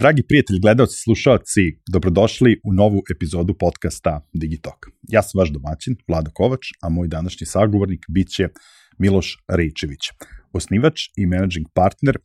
Dragi prijatelji, gledalci, slušalci, dobrodošli u novu epizodu podcasta Digitalk. Ja sam vaš domaćin, Vlado Kovač, a moj današnji sagovornik bit će Miloš Rejčević, osnivač i managing partner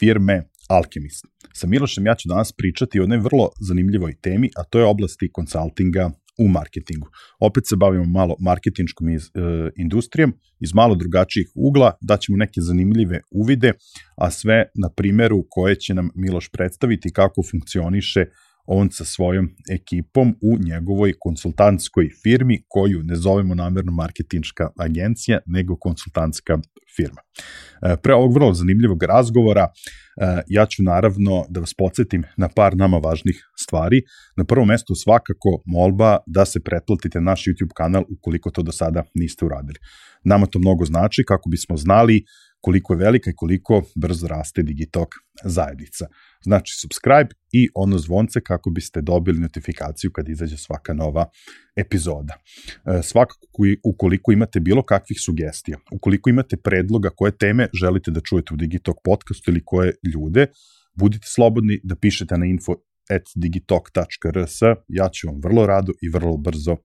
firme Alchemist. Sa Milošem ja ću danas pričati o jednoj vrlo zanimljivoj temi, a to je oblasti konsultinga u marketingu. Opet se bavimo malo marketinškom iz, e, industrijom, iz malo drugačijih ugla, daćemo neke zanimljive uvide, a sve na primeru koje će nam Miloš predstaviti kako funkcioniše on sa svojom ekipom u njegovoj konsultantskoj firmi koju ne zovemo namerno marketinška agencija, nego konsultantska firma. E, pre ovog vrlo zanimljivog razgovora e, ja ću naravno da vas podsjetim na par nama važnih stvari. Na prvom mestu svakako molba da se pretplatite naš YouTube kanal ukoliko to do sada niste uradili. Nama to mnogo znači kako bismo znali koliko je velika i koliko brzo raste Digitalk zajednica. Znači subscribe i ono zvonce kako biste dobili notifikaciju kad izađe svaka nova epizoda. E, svakako ukoliko imate bilo kakvih sugestija, ukoliko imate predloga koje teme želite da čujete u Digitalk podcastu ili koje ljude, budite slobodni da pišete na info at digitalk.rs, ja ću vam vrlo rado i vrlo brzo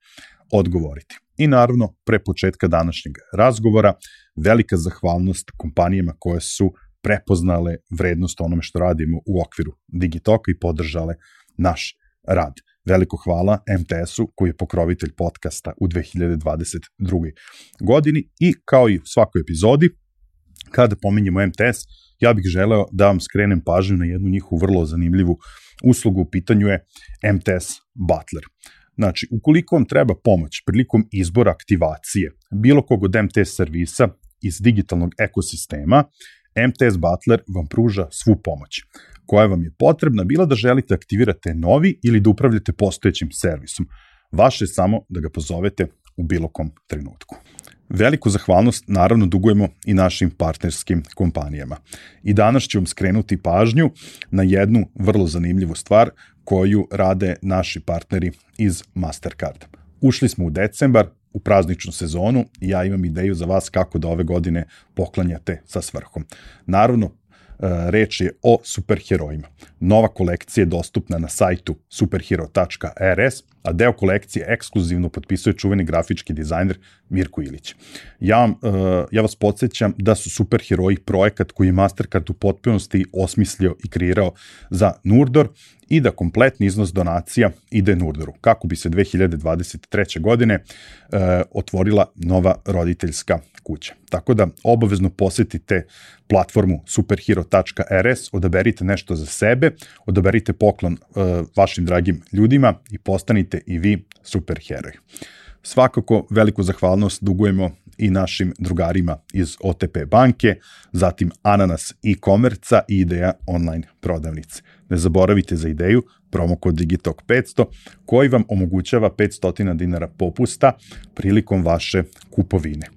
odgovoriti. I naravno, pre početka današnjeg razgovora, velika zahvalnost kompanijama koje su prepoznale vrednost onome što radimo u okviru Digitoka i podržale naš rad. Veliko hvala MTS-u koji je pokrovitelj podcasta u 2022. godini i kao i u svakoj epizodi, kada pominjemo MTS, ja bih želeo da vam skrenem pažnju na jednu njihovu vrlo zanimljivu uslugu, u pitanju je MTS Butler. Znači, ukoliko vam treba pomoć prilikom izbora aktivacije bilo kog od MTS servisa iz digitalnog ekosistema, MTS Butler vam pruža svu pomoć koja vam je potrebna bila da želite aktivirate novi ili da upravljate postojećim servisom. Vaše je samo da ga pozovete u bilo kom trenutku. Veliku zahvalnost naravno dugujemo i našim partnerskim kompanijama. I danas ću vam skrenuti pažnju na jednu vrlo zanimljivu stvar koju rade naši partneri iz Mastercard. Ušli smo u decembar, u prazničnu sezonu i ja imam ideju za vas kako da ove godine poklanjate sa svrhom. Naravno, E, reč je o superherojima. Nova kolekcija je dostupna na sajtu superhero.rs, a deo kolekcije ekskluzivno potpisuje čuveni grafički dizajner Mirko Ilić. Ja, e, ja vas podsjećam da su superheroji projekat koji je Mastercard u potpunosti osmislio i kreirao za Nurdor i da kompletni iznos donacija ide Nurdoru, kako bi se 2023. godine e, otvorila nova roditeljska kuća. Tako da obavezno posetite platformu superhero.rs, odaberite nešto za sebe, odaberite poklon e, vašim dragim ljudima i postanite i vi superheroj. Svakako veliku zahvalnost dugujemo i našim drugarima iz OTP banke, zatim Ananas e-komerca i Ideja online prodavnice. Ne zaboravite za ideju promokod Digitalk 500 koji vam omogućava 500 dinara popusta prilikom vaše kupovine.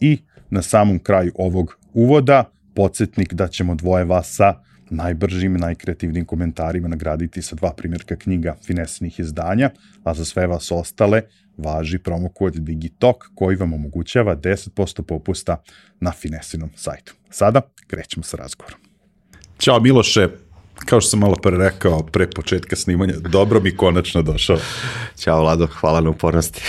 I na samom kraju ovog uvoda podsjetnik da ćemo dvoje vas sa najbržim, najkreativnim komentarima nagraditi sa dva primjerka knjiga finesnih izdanja, a za sve vas ostale važi promokod Digitalk koji vam omogućava 10% popusta na Finesinom sajtu. Sada krećemo sa razgovorom. Ćao Miloše, kao što sam malo pre rekao pre početka snimanja, dobro mi konačno došao. Ćao Vlado, hvala na upornosti.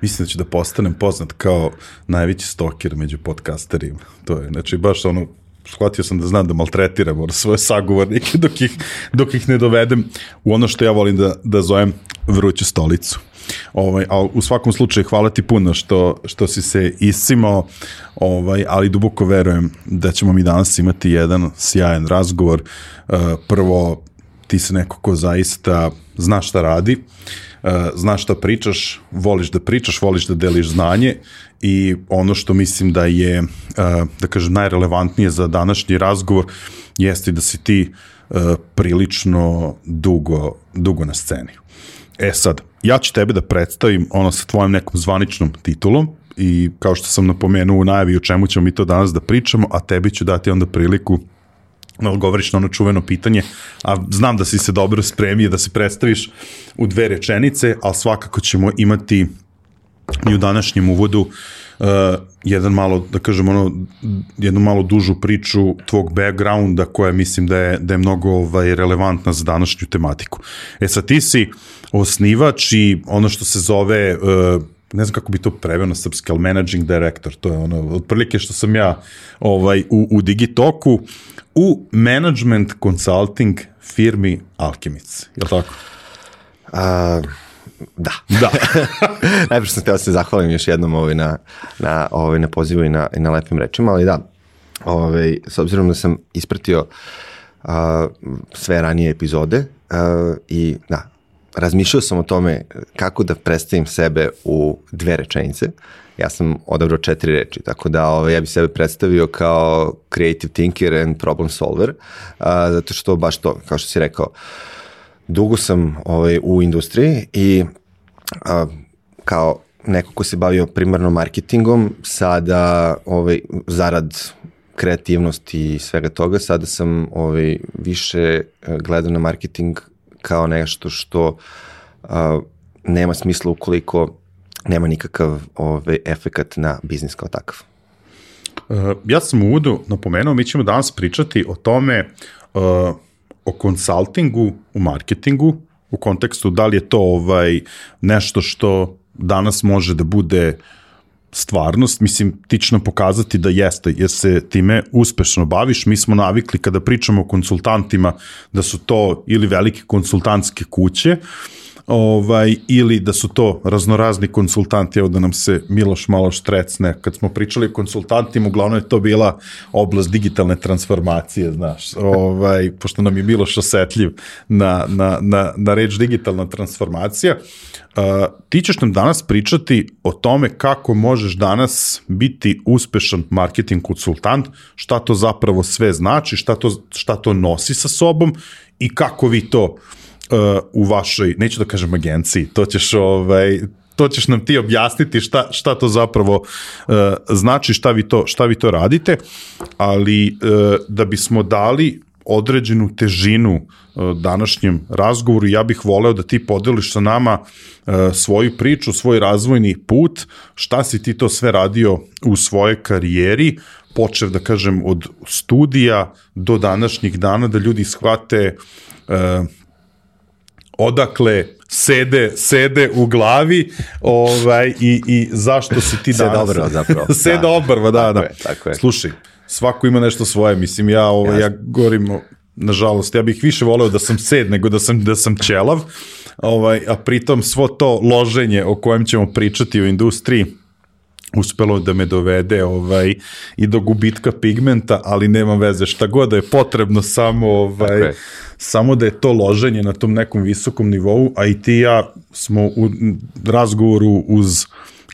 Mislim da ću da postanem poznat kao najveći stoker među podcasterima. To je, znači, baš ono, shvatio sam da znam da maltretiram ono, svoje sagovornike dok ih, dok ih ne dovedem u ono što ja volim da, da zovem vruću stolicu. Ovaj, a u svakom slučaju hvala ti puno što, što si se iscimao, ovaj, ali duboko verujem da ćemo mi danas imati jedan sjajan razgovor. Uh, prvo, ti se neko ko zaista zna šta radi, znaš šta pričaš, voliš da pričaš, voliš da deliš znanje i ono što mislim da je, uh, da kažem, najrelevantnije za današnji razgovor jeste da si ti uh, prilično dugo, dugo na sceni. E sad, ja ću tebe da predstavim ono sa tvojom nekom zvaničnom titulom i kao što sam napomenuo u najavi o čemu ćemo mi to danas da pričamo, a tebi ću dati onda priliku odgovoriš na ono čuveno pitanje, a znam da si se dobro spremio da se predstaviš u dve rečenice, ali svakako ćemo imati i u današnjem uvodu uh, jedan malo, da kažem, ono, jednu malo dužu priču tvog backgrounda koja mislim da je, da je mnogo ovaj, relevantna za današnju tematiku. E sad ti si osnivač i ono što se zove uh, ne znam kako bi to preveo na srpski, ali managing director, to je ono, otprilike što sam ja ovaj, u, u Digitoku, u management consulting firmi Alchemist, je li tako? A, da. Da. Najprije sam htio da se zahvalim još jednom ovaj na, na, ovaj, na pozivu i na, i na lepim rečima, ali da, ovaj, s obzirom da sam ispratio a, sve ranije epizode a, i da, razmišljao sam o tome kako da predstavim sebe u dve rečenice. Ja sam odabrao četiri reči, tako da ovaj, ja bih sebe predstavio kao creative thinker and problem solver, a, zato što baš to, kao što si rekao, dugo sam ovaj, u industriji i a, kao neko ko se bavio primarno marketingom, sada ovaj, zarad kreativnosti i svega toga, sada sam ovaj, više gledao na marketing kao nešto što a, nema smisla ukoliko nema nikakav ovaj, efekat na biznis kao takav. Uh, ja sam u uvodu napomenuo, mi ćemo danas pričati o tome, uh, o konsultingu u marketingu, u kontekstu da li je to ovaj nešto što danas može da bude stvarnost, mislim, ti će nam pokazati da jeste, jer se time uspešno baviš. Mi smo navikli kada pričamo o konsultantima da su to ili velike konsultantske kuće, ovaj, ili da su to raznorazni konsultanti, evo da nam se Miloš malo štrecne, kad smo pričali o konsultantima, uglavnom je to bila oblast digitalne transformacije, znaš, ovaj, pošto nam je Miloš osetljiv na, na, na, na reč digitalna transformacija, uh, ti ćeš nam danas pričati o tome kako možeš danas biti uspešan marketing konsultant, šta to zapravo sve znači, šta to, šta to nosi sa sobom i kako vi to uh, u vašoj, neću da kažem agenciji, to ćeš ovaj, to ćeš nam ti objasniti šta, šta to zapravo uh, znači, šta vi to, šta vi to radite, ali uh, da bismo dali određenu težinu uh, današnjem razgovoru, ja bih voleo da ti podeliš sa nama uh, svoju priču, svoj razvojni put, šta si ti to sve radio u svojoj karijeri, počev da kažem od studija do današnjih dana, da ljudi shvate uh, odakle sede, sede u glavi ovaj, i, i zašto si ti danas... Sede obrva zapravo. sede da. obrva, da, tako da. Je, tako je. Slušaj, svako ima nešto svoje, mislim, ja, ovaj, ja govorim, nažalost, ja bih više voleo da sam sed nego da sam, da sam ćelav, ovaj, a pritom svo to loženje o kojem ćemo pričati u industriji, uspelo da me dovede ovaj i do gubitka pigmenta, ali nema veze šta god da je potrebno samo ovaj okay. samo da je to loženje na tom nekom visokom nivou, a i ti ja smo u razgovoru uz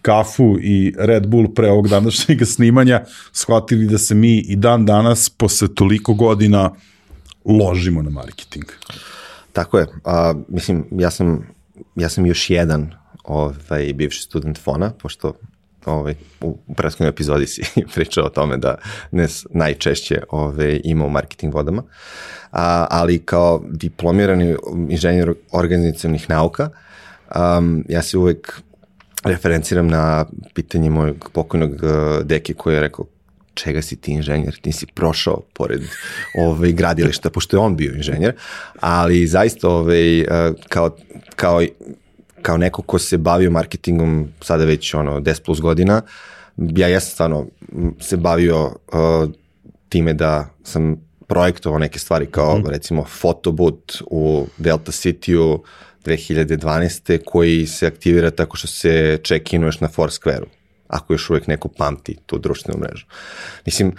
kafu i Red Bull pre ovog današnjeg snimanja shvatili da se mi i dan danas posle toliko godina ložimo na marketing. Tako je. A, mislim, ja sam, ja sam još jedan ovaj, bivši student Fona, pošto ovaj, u prethodnoj epizodi si pričao o tome da Nes najčešće ovaj, ima u marketing vodama, a, ali kao diplomirani inženjer organizacijalnih nauka, um, ja se uvek referenciram na pitanje mojeg pokojnog uh, deke koji je rekao čega si ti inženjer, ti si prošao pored ovaj, gradilišta, pošto je on bio inženjer, ali zaista ovaj, uh, kao, kao kao neko ko se bavio marketingom sada već ono 10 plus godina, ja jesam stvarno se bavio uh, time da sam projektovao neke stvari kao mm. recimo fotobut u Delta City-u 2012. koji se aktivira tako što se check-inuješ na Foursquare-u ako još uvek neko pamti tu društvenu mrežu. Mislim,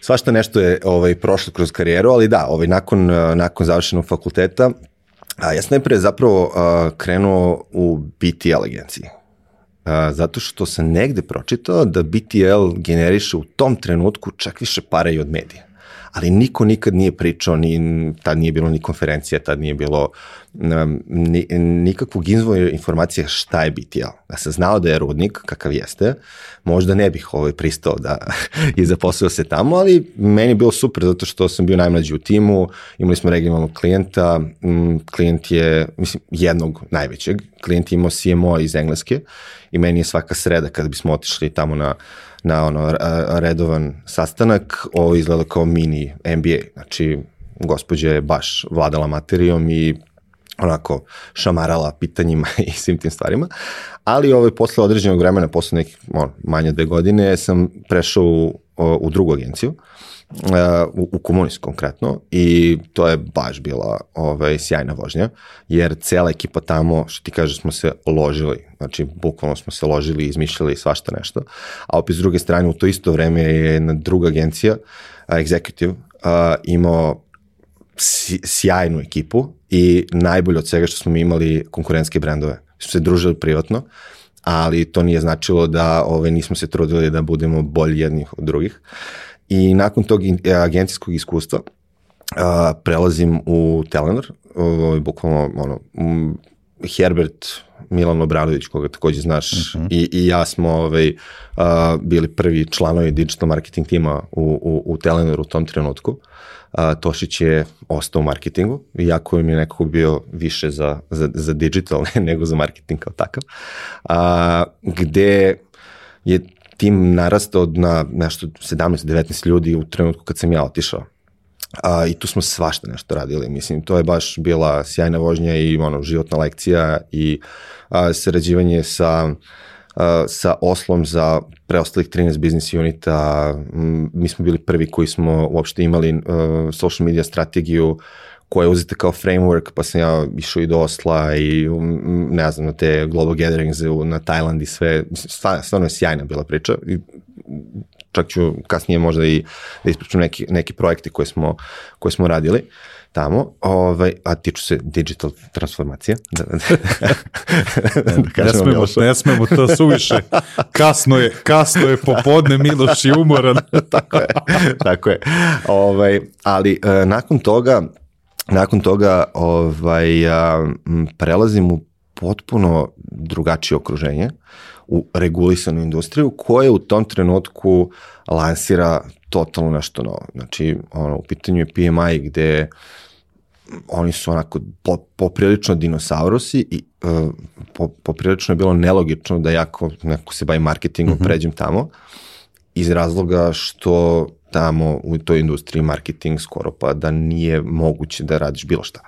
svašta nešto je ovaj, prošlo kroz karijeru, ali da, ovaj, nakon, nakon završenog fakulteta A, ja sam najpre zapravo a, krenuo u BTL agenciji. A, zato što sam negde pročitao da BTL generiše u tom trenutku čak više para i od medija ali niko nikad nije pričao, ni, tad nije bilo ni konferencija, tad nije bilo um, ni, nikakvog izvora informacije šta je BTL. Ja sam znao da je rudnik, kakav jeste, možda ne bih ovaj pristao da i zaposlio se tamo, ali meni je bilo super zato što sam bio najmlađi u timu, imali smo regionalnog klijenta, m, klijent je, mislim, jednog najvećeg, klijent imao CMO iz Engleske i meni je svaka sreda kada bismo otišli tamo na, na ono redovan sastanak, ovo izgleda kao mini MBA, znači gospođa je baš vladala materijom i onako šamarala pitanjima i svim tim stvarima, ali ovaj, posle određenog vremena, posle nekih manje dve godine, sam prešao u, u drugu agenciju, u, u komunist konkretno i to je baš bila ovaj, sjajna vožnja, jer cela ekipa tamo, što ti kažeš, smo se ložili, znači bukvalno smo se ložili izmišljali svašta nešto, a opet s druge strane u to isto vreme je jedna druga agencija, uh, Executive, uh, imao sjajnu ekipu i najbolje od svega što smo imali konkurentske brendove. Smo se družili privatno, ali to nije značilo da ove, ovaj, nismo se trudili da budemo bolji jednih od drugih. I nakon tog agencijskog iskustva a, prelazim u Telenor, ovaj, bukvalno ono, Herbert Milan Obradović, koga takođe znaš, uh mhm. -huh. i, i ja smo ovaj, a, bili prvi članovi digital marketing tima u, u, u Telenoru u tom trenutku. A, Tošić je ostao u marketingu, iako im je nekako bio više za, za, za digital nego za marketing kao takav, a, gde je tim narastao na nešto 17-19 ljudi u trenutku kad sam ja otišao. A, I tu smo svašta nešto radili, mislim, to je baš bila sjajna vožnja i ono, životna lekcija i a, sarađivanje sa sa oslom za preostalih 13 biznis unita. Mi smo bili prvi koji smo uopšte imali uh, social media strategiju koja je uzeta kao framework, pa sam ja išao i do Osla i ne znam, na te global gatherings na Tajland i sve, stvarno, je sjajna bila priča i čak ću kasnije možda i da ispričam neki, neki projekti koje smo, koje smo radili. Tamo, ovaj, a tiču se digital transformacije. Da, da, da, da ne, smemo, ne smemo to suviše. Kasno je, kasno je popodne, Miloš je umoran. tako je, tako je. Ovaj, ali uh, nakon toga, nakon toga ovaj, uh, prelazim u potpuno drugačije okruženje, u regulisanu industriju, koja u tom trenutku lansira totalno nešto novo. Znači, ono, u pitanju je PMI gde oni su onako po, poprilično dinosaurusi i uh, po, poprilično je bilo nelogično da ja ako neko se bavi marketingom mm -hmm. pređem tamo iz razloga što tamo u toj industriji marketing skoro pa da nije moguće da radiš bilo šta.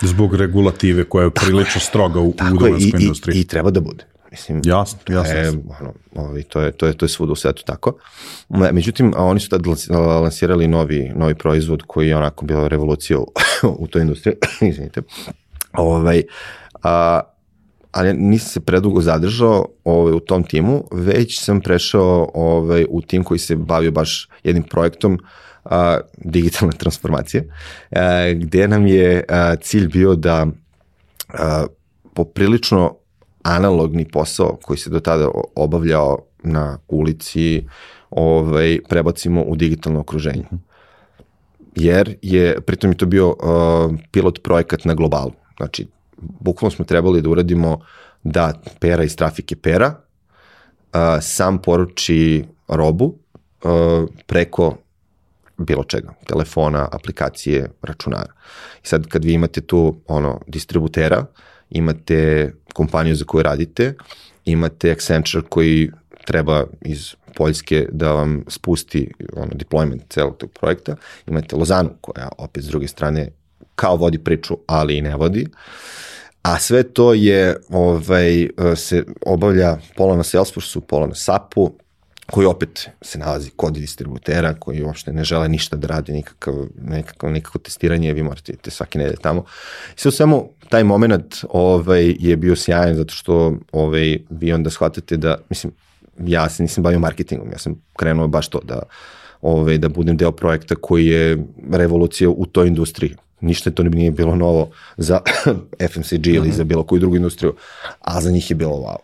Zbog regulative koja je prilično stroga u, u duvanskoj industriji. I, I treba da bude. Mislim, jasno, jasno. E, ono, ovaj, to, je, to, je, to je svuda u svetu tako. Međutim, oni su tad lansirali novi, novi proizvod koji je onako bio revolucija u, u toj industriji. Izvinite. Ovaj, a, ali nisam se predugo zadržao ovaj, u tom timu, već sam prešao ovaj, u tim koji se bavio baš jednim projektom a, digitalne transformacije, a, gde nam je a, cilj bio da a, poprilično analogni posao koji se do tada obavljao na ulici ovaj, prebacimo u digitalno okruženje. Jer je, pritom je to bio uh, pilot projekat na globalu. Znači, bukvalno smo trebali da uradimo da pera iz trafike pera uh, sam poruči robu uh, preko bilo čega, telefona, aplikacije, računara. I sad kad vi imate tu ono distributera, imate kompaniju za koju radite, imate Accenture koji treba iz Poljske da vam spusti ono, deployment celog tog projekta, imate Lozanu koja opet s druge strane kao vodi priču, ali i ne vodi. A sve to je, ovaj, se obavlja pola na Salesforce-u, pola na SAP-u, koji opet se nalazi kod distributera, koji uopšte ne žele ništa da radi, nikakav, nekako, nikako testiranje, vi morate idete svake nedelje tamo. I sve svemu, taj moment ovaj, je bio sjajan, zato što ovaj, vi onda shvatate da, mislim, ja se nisam bavio marketingom, ja sam krenuo baš to da, ovaj, da budem deo projekta koji je revolucija u toj industriji. Ništa to nije bilo novo za FMCG ili mm -hmm. za bilo koju drugu industriju, a za njih je bilo wow.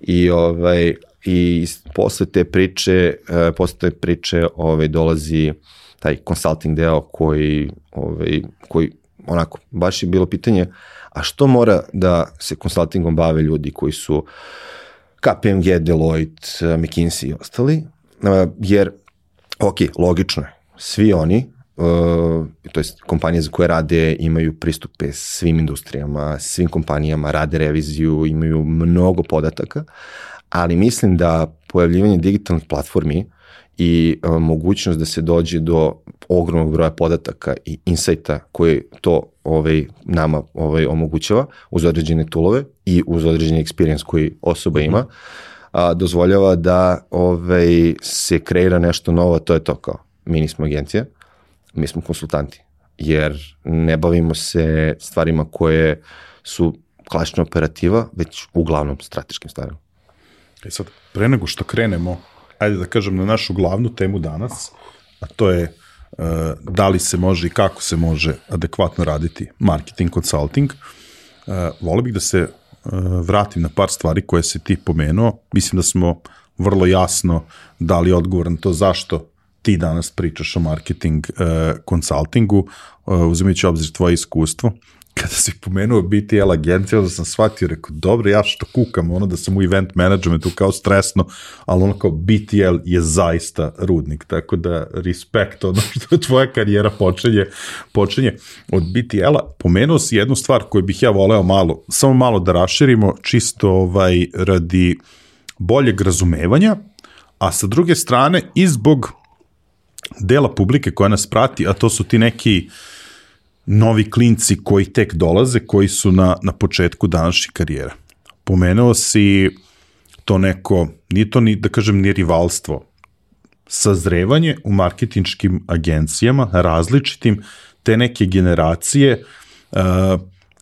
I ovaj, i posle te priče, uh, posle te priče ovaj, dolazi taj consulting deo koji, ovaj, koji onako, baš je bilo pitanje, a što mora da se consultingom bave ljudi koji su KPMG, Deloitte, McKinsey i ostali, uh, jer, ok, logično je, svi oni uh, to jest kompanije za koje rade imaju pristupe svim industrijama, svim kompanijama, rade reviziju, imaju mnogo podataka, ali mislim da pojavljivanje digitalnih platformi i uh, mogućnost da se dođe do ogromnog broja podataka i insajta koji to ovaj, nama ovaj, omogućava uz određene toolove i uz određeni experience koji osoba ima, a, dozvoljava da ovaj, se kreira nešto novo, to je to kao, mi nismo agencija, mi smo konsultanti, jer ne bavimo se stvarima koje su klasična operativa, već uglavnom strateškim stvarima. E sad, pre nego što krenemo, ajde da kažem na našu glavnu temu danas, a to je uh, da li se može i kako se može adekvatno raditi marketing consulting, uh, volio bih da se uh, vratim na par stvari koje se ti pomenuo. Mislim da smo vrlo jasno dali odgovor na to zašto ti danas pričaš o marketing uh, consultingu, uh, uzimajući obzir tvoje iskustvo kada si pomenuo BTL agencija, onda sam shvatio, rekao, dobro, ja što kukam, ono da sam u event managementu kao stresno, ali ono kao BTL je zaista rudnik, tako da respekt ono što tvoja karijera počinje, počinje od BTL-a. Pomenuo si jednu stvar koju bih ja voleo malo, samo malo da raširimo, čisto ovaj, radi boljeg razumevanja, a sa druge strane i zbog dela publike koja nas prati, a to su ti neki novi klinci koji tek dolaze, koji su na, na početku današnje karijere. Pomenuo si to neko, nije to ni, da kažem, ni rivalstvo, sazrevanje u marketinčkim agencijama, različitim, te neke generacije,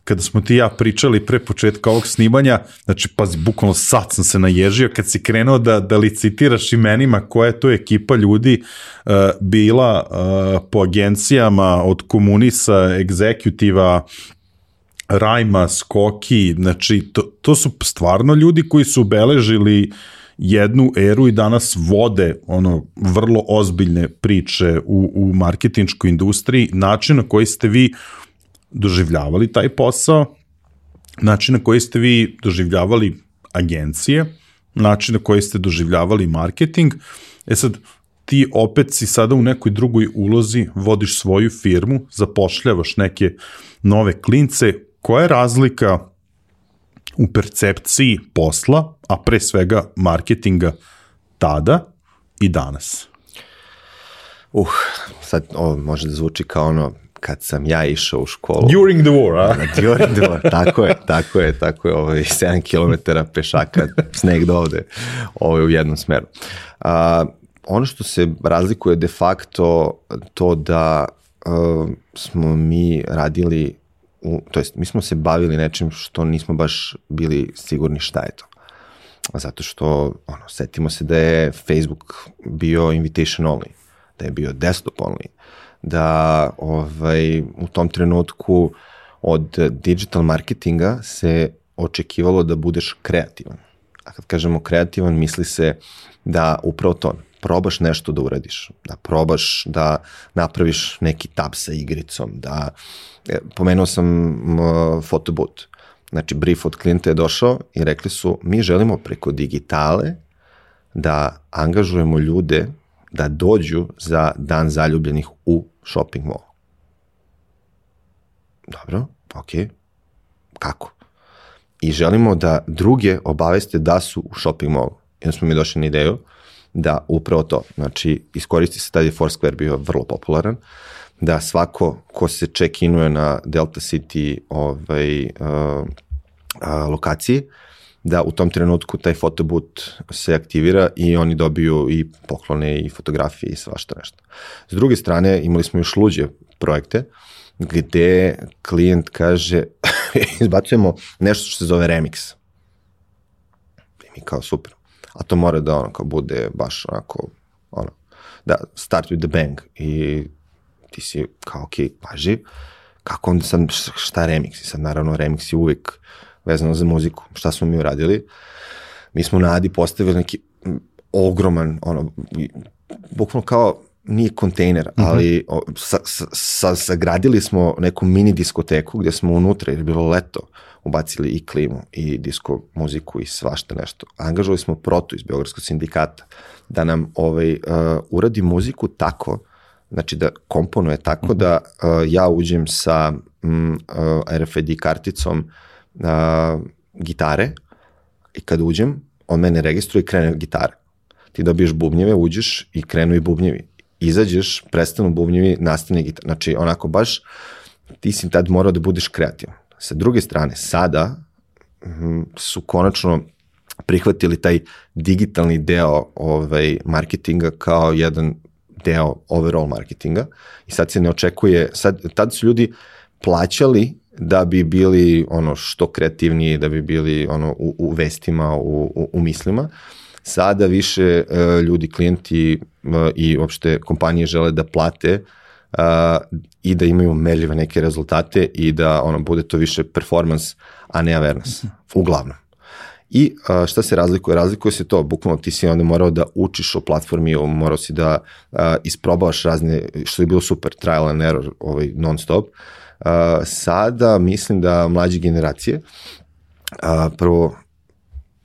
kada smo ti ja pričali pre početka ovog snimanja, znači, pazi, bukvalno sad sam se naježio kad si krenuo da, da licitiraš imenima koja je to ekipa ljudi uh, bila uh, po agencijama od komunisa, egzekutiva, Rajma, Skoki, znači to, to su stvarno ljudi koji su obeležili jednu eru i danas vode ono vrlo ozbiljne priče u, u marketinškoj industriji, način na koji ste vi doživljavali taj posao, način na koji ste vi doživljavali agencije, način na koji ste doživljavali marketing. E sad, ti opet si sada u nekoj drugoj ulozi, vodiš svoju firmu, zapošljavaš neke nove klince. Koja je razlika u percepciji posla, a pre svega marketinga tada i danas? Uh, sad ovo može da zvuči kao ono kad sam ja išao u školu. During the war, a? During the war, tako je, tako je, tako je, ovaj, 7 km pešaka, sneg do ovde, ovaj, u jednom smeru. A, ono što se razlikuje de facto to da uh, smo mi radili, u, to jest mi smo se bavili nečim što nismo baš bili sigurni šta je to. Zato što, ono, setimo se da je Facebook bio invitation only, da je bio desktop only, da ovaj, u tom trenutku od digital marketinga se očekivalo da budeš kreativan. A kad kažemo kreativan, misli se da upravo to, probaš nešto da uradiš, da probaš da napraviš neki tab sa igricom, da, e, pomenuo sam uh, znači brief od klijenta je došao i rekli su mi želimo preko digitale da angažujemo ljude da dođu za dan zaljubljenih u shopping mall. Dobro, ok. Kako? I želimo da druge obaveste da su u shopping mallu. I smo mi došli na ideju da upravo to, znači iskoristi se, tad je Foursquare bio vrlo popularan, da svako ko se check-inuje na Delta City ovaj, uh, uh, lokaciji, da u tom trenutku taj fotobut se aktivira i oni dobiju i poklone i fotografije i svašta nešto. S druge strane, imali smo još luđe projekte gde klijent kaže izbacujemo nešto što se zove remix. I mi kao super. A to mora da ono kao bude baš onako ono, da start with the bang i ti si kao ok, paži, kako onda sad šta remix? I sad naravno remix je uvijek vezano za muziku. Šta smo mi uradili? Mi smo na Adi postavili neki ogroman, ono, bukvalno kao nije kontejner, mm -hmm. ali o, sa, sa, sagradili smo neku mini diskoteku gde smo unutra, jer je bilo leto, ubacili i klimu i disko muziku i svašta nešto. Angažovali smo Protu iz Beogradskog sindikata da nam ovaj, uh, uradi muziku tako znači da komponuje tako da uh, ja uđem sa mm, uh, RFID karticom uh, gitare i kad uđem, on mene registruje i krene gitara. Ti dobiješ bubnjeve, uđeš i krenu i bubnjevi. Izađeš, prestanu bubnjevi, nastane gitar. Znači, onako baš, ti si tad morao da budeš kreativan. Sa druge strane, sada mm, su konačno prihvatili taj digitalni deo ovaj, marketinga kao jedan deo overall marketinga i sad se ne očekuje, sad, tad su ljudi plaćali da bi bili ono što kreativniji, da bi bili ono u, u vestima, u, u, u mislima. Sada više uh, ljudi, klijenti uh, i uopšte kompanije žele da plate uh, i da imaju merljive neke rezultate i da ono bude to više performance, a ne awareness, uglavnom. I a, šta se razlikuje? Razlikuje se to, bukvalno ti si onda morao da učiš o platformi, morao si da a, isprobavaš razne, što je bilo super, trial and error ovaj, non stop. Sada mislim da mlađe generacije, a, prvo,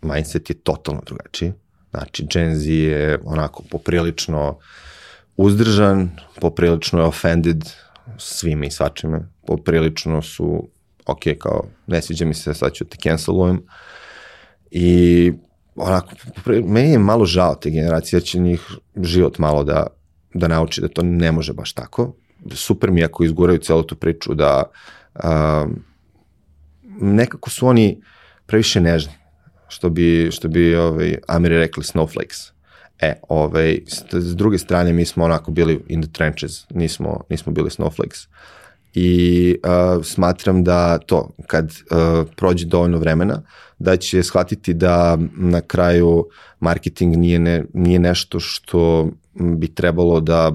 mindset je totalno drugačiji. Znači, Gen Z je onako poprilično uzdržan, poprilično je offended svime i svačime, poprilično su, ok, kao, ne sviđa mi se, sad ću te cancelujem, I onako, meni je malo žao te generacije, će njih život malo da, da nauči da to ne može baš tako. Super mi ako izguraju celu tu priču da a, nekako su oni previše nežni, što bi, što bi ovaj, Amiri rekli snowflakes. E, ovaj, s, druge strane mi smo onako bili in the trenches, nismo, nismo bili snowflakes. I uh, smatram da to, kad uh, prođe dovoljno vremena, da će shvatiti da na kraju marketing nije, ne, nije nešto što bi trebalo da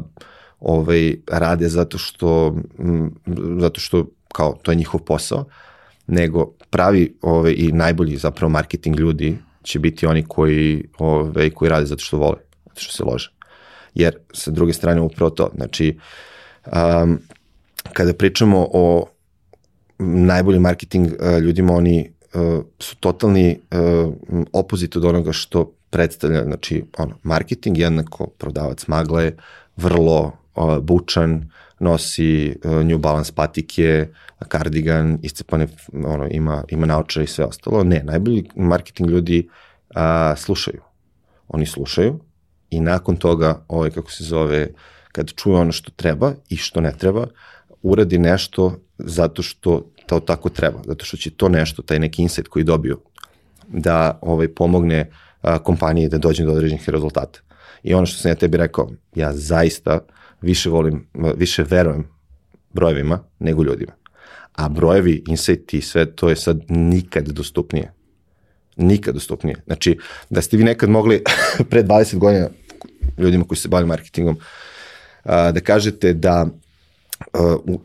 ovaj, rade zato što, zato što kao to je njihov posao, nego pravi ovaj, i najbolji zapravo marketing ljudi će biti oni koji, ovaj, koji rade zato što vole, zato što se lože. Jer sa druge strane upravo to, znači um, kada pričamo o najboljim marketing uh, ljudima, oni uh, su totalni uh, opozit od onoga što predstavlja, znači, ono, marketing jednako prodavac magle, vrlo bučan, nosi uh, New Balance patike, kardigan, iscepane, ono, ima, ima naočare i sve ostalo. Ne, najbolji marketing ljudi uh, slušaju. Oni slušaju i nakon toga, ovaj, kako se zove, kad čuje ono što treba i što ne treba, uradi nešto zato što to tako treba, zato što će to nešto, taj neki insight koji dobiju, da ovaj, pomogne a, kompaniji da dođe do određenih rezultata. I ono što sam ja tebi rekao, ja zaista više volim, više verujem brojevima nego ljudima. A brojevi, insight i sve to je sad nikad dostupnije. Nikad dostupnije. Znači, da ste vi nekad mogli pre 20 godina ljudima koji se bavaju marketingom da kažete da u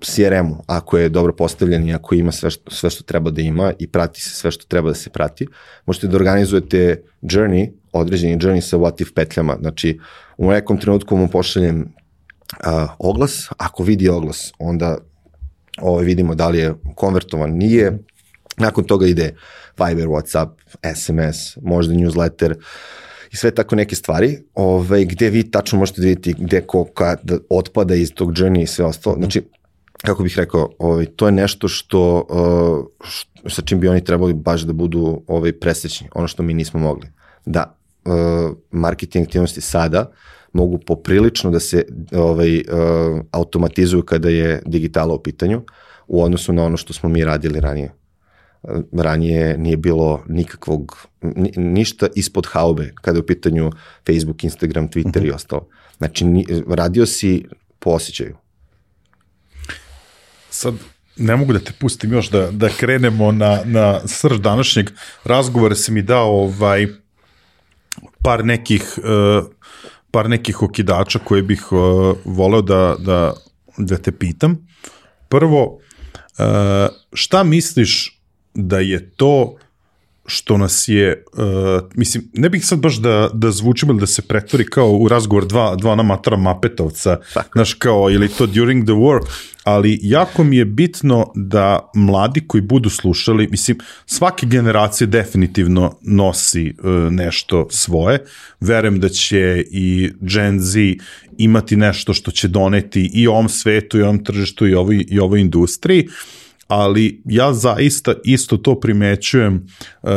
CRM-u, ako je dobro postavljen i ako ima sve što, sve što treba da ima i prati se sve što treba da se prati, možete da organizujete journey, određeni journey sa what if petljama. Znači, u nekom trenutku mu pošaljem uh, oglas, ako vidi oglas, onda ovaj, vidimo da li je konvertovan, nije, nakon toga ide Viber, Whatsapp, SMS, možda newsletter, i sve tako neke stvari, ovaj, gde vi tačno možete da vidjeti gde ko kad otpada iz tog journey i sve ostalo. Znači, kako bih rekao, ovaj, to je nešto što, uh, što, sa čim bi oni trebali baš da budu ovaj, presrećni, ono što mi nismo mogli. Da, marketing aktivnosti sada mogu poprilično da se ovaj, uh, automatizuju kada je digitala u pitanju u odnosu na ono što smo mi radili ranije. Uh, ranije nije bilo nikakvog, ni, ništa ispod haube kada je u pitanju Facebook, Instagram, Twitter uh -huh. i mhm. ostalo. Znači, radio si po osjećaju sad ne mogu da te pustim još da, da krenemo na, na srž današnjeg razgovora, se mi dao ovaj, par nekih uh, par nekih okidača koje bih uh, voleo da, da, da te pitam. Prvo, uh, šta misliš da je to što nas je, uh, mislim, ne bih sad baš da, da zvučimo ili da se pretvori kao u razgovor dva, dva namatara Mapetovca, znaš kao, ili to during the war, ali jako mi je bitno da mladi koji budu slušali, mislim, svake generacije definitivno nosi uh, nešto svoje, verem da će i Gen Z imati nešto što će doneti i ovom svetu, i ovom tržištu, i ovoj, i ovoj industriji, ali ja zaista isto to primećujem uh,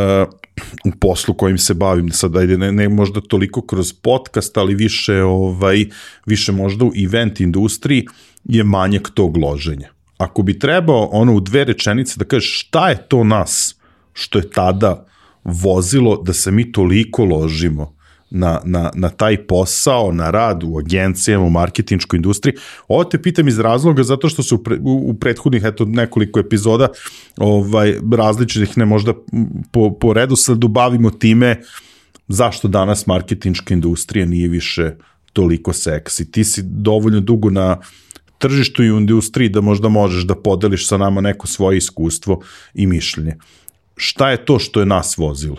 u poslu kojim se bavim. Sad ajde ne, ne možda toliko kroz podcast ali više ovaj više možda u event industriji je manjak tog loženja. Ako bi trebao ono u dve rečenice da kažeš šta je to nas što je tada vozilo da se mi toliko ložimo na, na, na taj posao, na rad u agencijama, u marketinčkoj industriji. Ovo te pitam iz razloga zato što su u, pre, u prethodnih eto, nekoliko epizoda ovaj, različitih, ne možda po, po redu sledu bavimo time zašto danas marketinčka industrija nije više toliko seksi. Ti si dovoljno dugo na tržištu i u industriji da možda možeš da podeliš sa nama neko svoje iskustvo i mišljenje. Šta je to što je nas vozilo?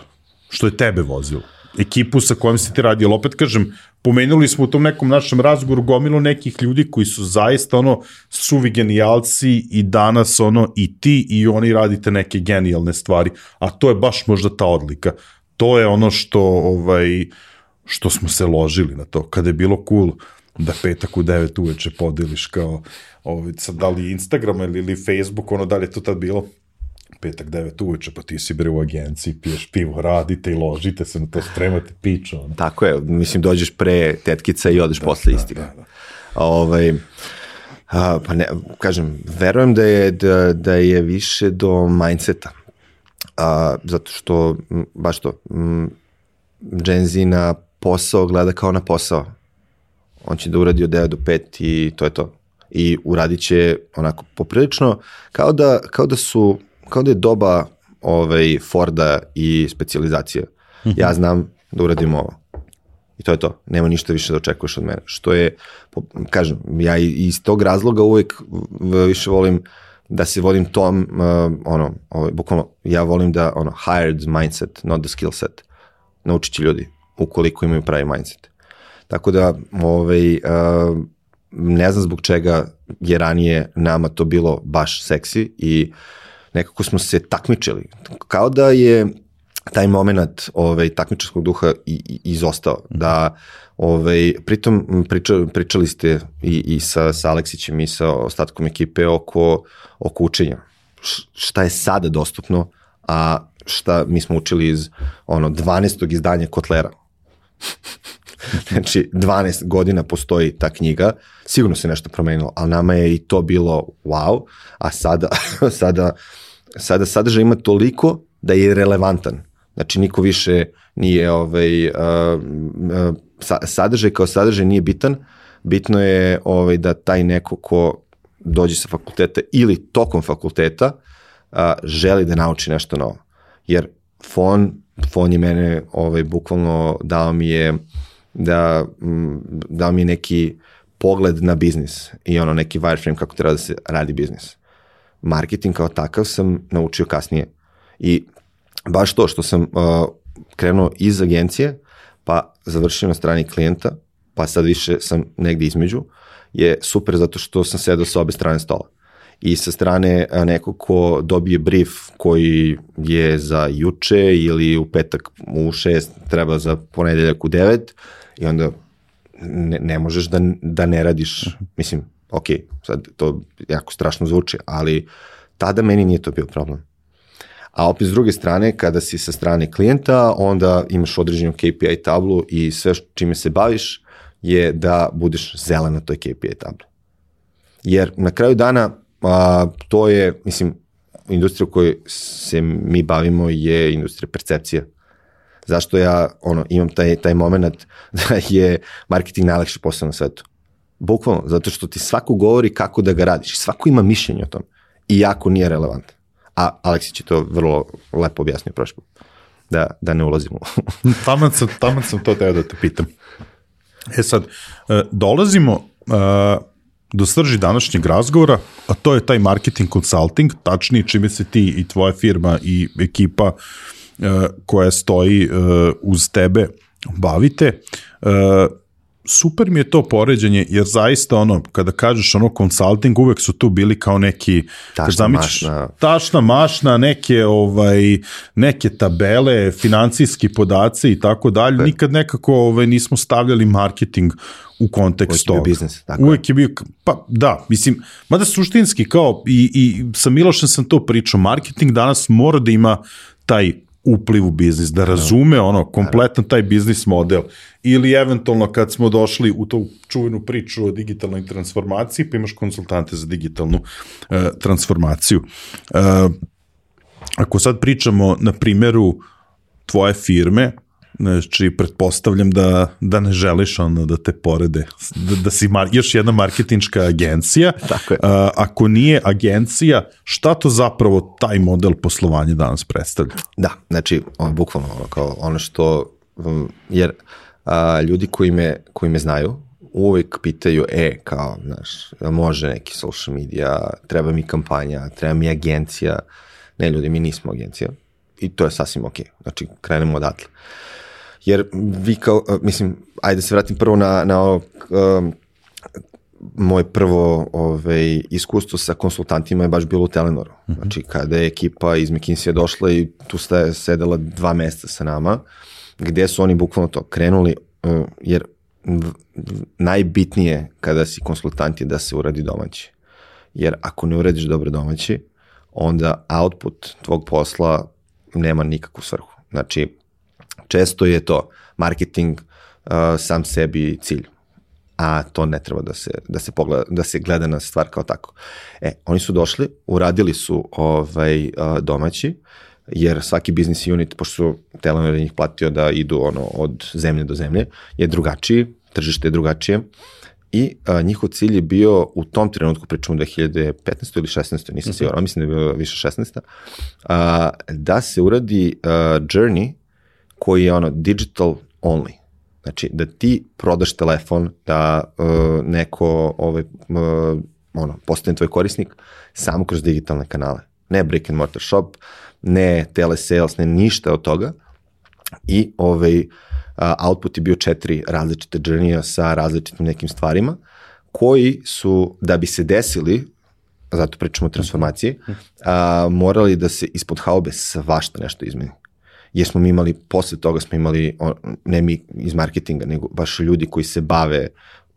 Što je tebe vozilo? Ekipu sa kojom si ti radi, ali opet kažem, pomenuli smo u tom nekom našem razgovoru gomilu nekih ljudi koji su zaista ono suvi genijalci i danas ono i ti i oni radite neke genijalne stvari, a to je baš možda ta odlika. To je ono što ovaj što smo se ložili na to. Kada je bilo cool da petak u 9 uveče podeliš kao ovaj, sad da li Instagram ili, ili Facebook, ono da li je to tad bilo petak 9 uveče, pa ti si bre u agenciji, piješ pivo, radite i ložite se na to, spremate piću. Ono. Tako je, mislim dođeš pre tetkica i odeš da, posle da, istih. Da, da. Ovaj, a, pa ne, kažem, verujem da je, da, da je više do mindseta. A, zato što, baš to, m, Gen Z na posao gleda kao na posao. On će da uradi od 9 do 5 i to je to. I uradit će onako poprilično, kao da, kao da su kao da je doba ovaj, Forda i specializacije. Mm -hmm. Ja znam da uradim ovo. I to je to. Nema ništa više da očekuješ od mene. Što je, kažem, ja iz tog razloga uvek više volim da se volim tom, uh, ono, ovaj, bukvalno, ja volim da, ono, hired mindset, not the skill set. Naučit će ljudi, ukoliko imaju pravi mindset. Tako da, ovaj, uh, ne znam zbog čega je ranije nama to bilo baš seksi i uh, nekako smo se takmičili. Kao da je taj moment ovaj, takmičarskog duha i, i, izostao. Da, ovaj, pritom priča, pričali ste i, i sa, sa Aleksićem i sa ostatkom ekipe oko, oko učenja. Šta je sada dostupno, a šta mi smo učili iz ono 12. izdanja Kotlera. znači, 12 godina postoji ta knjiga, sigurno se nešto promenilo, ali nama je i to bilo wow, a sada, sada sada sadržaj ima toliko da je relevantan. Znači, niko više nije, ovaj, uh, uh, sadržaj kao sadržaj nije bitan, bitno je ovaj, da taj neko ko dođe sa fakulteta ili tokom fakulteta uh, želi da nauči nešto novo. Jer fon, fon je mene ovaj, bukvalno dao mi je da, dao mi je neki pogled na biznis i ono neki wireframe kako treba da se radi biznis marketing kao takav sam naučio kasnije. I baš to što sam uh, krenuo iz agencije, pa završio na strani klijenta, pa sad više sam negde između, je super zato što sam sedao sa obe strane stola. I sa strane nekog ko dobije brief koji je za juče ili u petak u šest treba za ponedeljak u devet i onda ne, ne možeš da, da ne radiš, mislim, ok, sad to jako strašno zvuči, ali tada meni nije to bio problem. A opet s druge strane, kada si sa strane klijenta, onda imaš određenu KPI tablu i sve čime se baviš je da budeš zelen na toj KPI tabli. Jer na kraju dana a, to je, mislim, industrija u kojoj se mi bavimo je industrija percepcije. Zašto ja ono, imam taj, taj moment da je marketing najlakši posao na svetu? Bukvalno, zato što ti svako govori kako da ga radiš. Svako ima mišljenje o tom. I jako nije relevant. A Aleksić je to vrlo lepo objasnio prošli put. Da, da ne ulazimo. taman, sam, taman sam to teo da te pitam. E sad, e, dolazimo e, do srži današnjeg razgovora, a to je taj marketing consulting, tačnije čime se ti i tvoja firma i ekipa koja stoji uz tebe bavite. Super mi je to poređenje, jer zaista ono, kada kažeš ono consulting, uvek su tu bili kao neki, tašna zamičeš, mašna. tašna mašna, neke, ovaj, neke tabele, financijski podaci i tako dalje. Nikad nekako ovaj, nismo stavljali marketing u kontekst toga. Uvijek je bio biznis. Tako Uvijek je bio, pa da, mislim, mada suštinski kao, i, i sa Milošem sam to pričao, marketing danas mora da ima taj upliv u biznis, da razume ono kompletan taj biznis model ili eventualno kad smo došli u tu čuvenu priču o digitalnoj transformaciji, pa imaš konsultante za digitalnu uh, transformaciju. Uh, ako sad pričamo na primjeru tvoje firme, Znači, pretpostavljam da, da ne želiš ono da te porede, da, da si mar, još jedna marketinška agencija. Tako je. A, ako nije agencija, šta to zapravo taj model poslovanja danas predstavlja? Da, znači, on, bukvalno ono, kao ono što, jer a, ljudi koji me, koji me znaju, uvek pitaju, e, kao, znaš, može neki social media, treba mi kampanja, treba mi agencija. Ne, ljudi, mi nismo agencija. I to je sasvim ok. Znači, krenemo odatle. Uh, jer vi kao, e, mislim, ajde da se vratim prvo na, na um, moje prvo ovaj, iskustvo sa konsultantima je baš bilo u Telenoru. Mm -hmm. Znači, kada je ekipa iz McKinsey došla i tu ste sedela dva mesta sa nama, gde su oni bukvalno to krenuli, uh, jer najbitnije kada si konsultant je da se uradi domaći. Jer ako ne uradiš dobro domaći, onda output tvog posla nema nikakvu svrhu. Znači, često je to marketing uh, sam sebi cilj a to ne treba da se, da se, pogleda, da se gleda na stvar kao tako. E, oni su došli, uradili su ovaj, uh, domaći, jer svaki biznis unit, pošto su Telenor njih platio da idu ono od zemlje do zemlje, je drugačiji, tržište je drugačije i a, njihov cilj je bio u tom trenutku, pričamo 2015. ili 16. nisam mm -hmm. siguran, mislim da je bilo više 16. A, da se uradi a, journey koji je ono digital only. Znači, da ti prodaš telefon, da uh, neko ovaj, uh, ono, postane tvoj korisnik samo kroz digitalne kanale. Ne brick and mortar shop, ne telesales, ne ništa od toga. I ovaj, uh, output je bio četiri različite journey sa različitim nekim stvarima koji su, da bi se desili, zato pričamo o transformaciji, a, morali da se ispod haube svašta nešto izmeni jer smo mi imali, posle toga smo imali, ne mi iz marketinga, nego baš ljudi koji se bave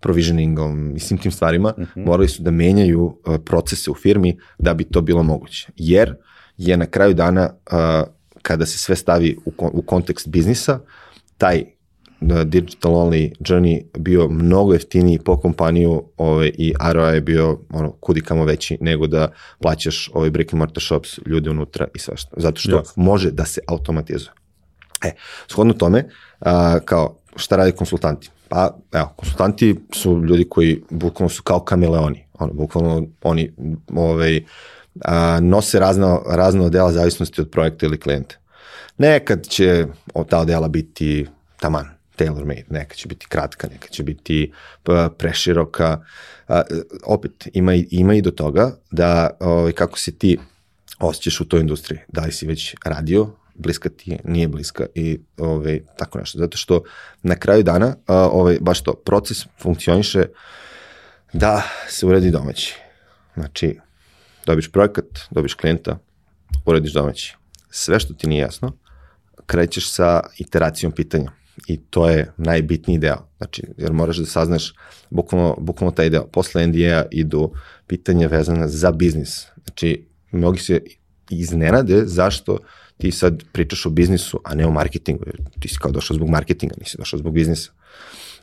provisioningom i svim tim stvarima, uh mhm. -huh. morali su da menjaju uh, procese u firmi da bi to bilo moguće. Jer je na kraju dana, uh, kada se sve stavi u, u kontekst biznisa, taj digital only journey bio mnogo jeftiniji po kompaniju ovaj, i ROI je bio ono, kudikamo veći nego da plaćaš ovaj brick and mortar shops, ljude unutra i sve što. Zato što yes. može da se automatizuje. E, shodno tome, a, kao šta radi konsultanti? Pa, evo, konsultanti su ljudi koji bukvalno su kao kameleoni. Ono, bukvalno oni ovaj, a, nose razno, razno dela zavisnosti od projekta ili klijenta. Nekad će ta odela biti taman, tailor made, neka će biti kratka, neka će biti preširoka. A, opet, ima i, ima i do toga da ovaj, kako se ti osjećaš u toj industriji, da li si već radio, bliska ti je, nije bliska i ovaj, tako nešto. Zato što na kraju dana, a, ovaj, baš to, proces funkcioniše da se uredi domaći. Znači, dobiš projekat, dobiš klijenta, urediš domaći. Sve što ti nije jasno, krećeš sa iteracijom pitanja i to je najbitniji deo. Znači, jer moraš da saznaš bukvalno, bukvalno taj deo. Posle NDA idu pitanja vezana za biznis. Znači, mnogi se iznenade zašto ti sad pričaš o biznisu, a ne o marketingu. Ti si kao došao zbog marketinga, nisi došao zbog biznisa.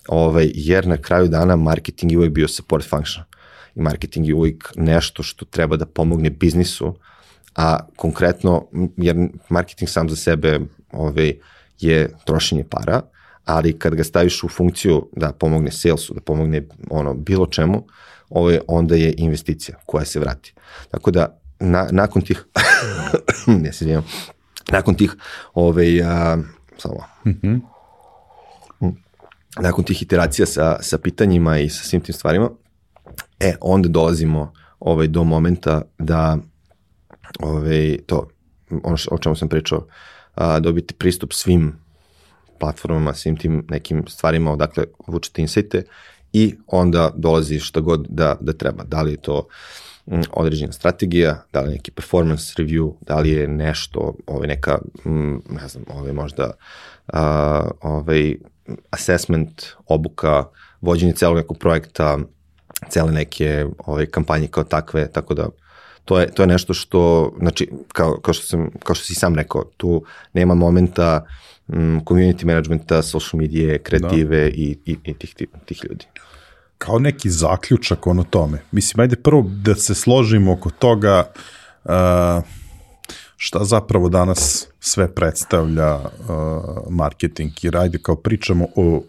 Ovaj, jer na kraju dana marketing je uvijek bio support function. I marketing je uvijek nešto što treba da pomogne biznisu, a konkretno, jer marketing sam za sebe ovaj, je trošenje para, ali kad ga staviš u funkciju da pomogne salesu, da pomogne ono bilo čemu, ovo je, onda je investicija koja se vrati. Tako da na, nakon tih ne se dijem, nakon tih ovaj a, samo mm -hmm. nakon tih iteracija sa, sa pitanjima i sa svim tim stvarima, e, onda dolazimo ovaj, do momenta da ovaj, to, ono što, o čemu sam pričao, a, dobiti pristup svim platformama, svim tim nekim stvarima odakle vučete insajte i onda dolazi šta god da, da treba. Da li je to određena strategija, da li je neki performance review, da li je nešto, ovaj, neka, ne znam, ovaj, možda a, ovaj, assessment, obuka, vođenje celog nekog projekta, cele neke ovaj, kampanje kao takve, tako da to je, to je nešto što, znači, kao, kao, što sam, kao što si sam rekao, tu nema momenta um, community managementa, social medije, kreative da. i, i, i tih, tih, tih ljudi. Kao neki zaključak ono tome. Mislim, ajde prvo da se složimo oko toga uh, šta zapravo danas sve predstavlja uh, marketing, jer ajde kao pričamo o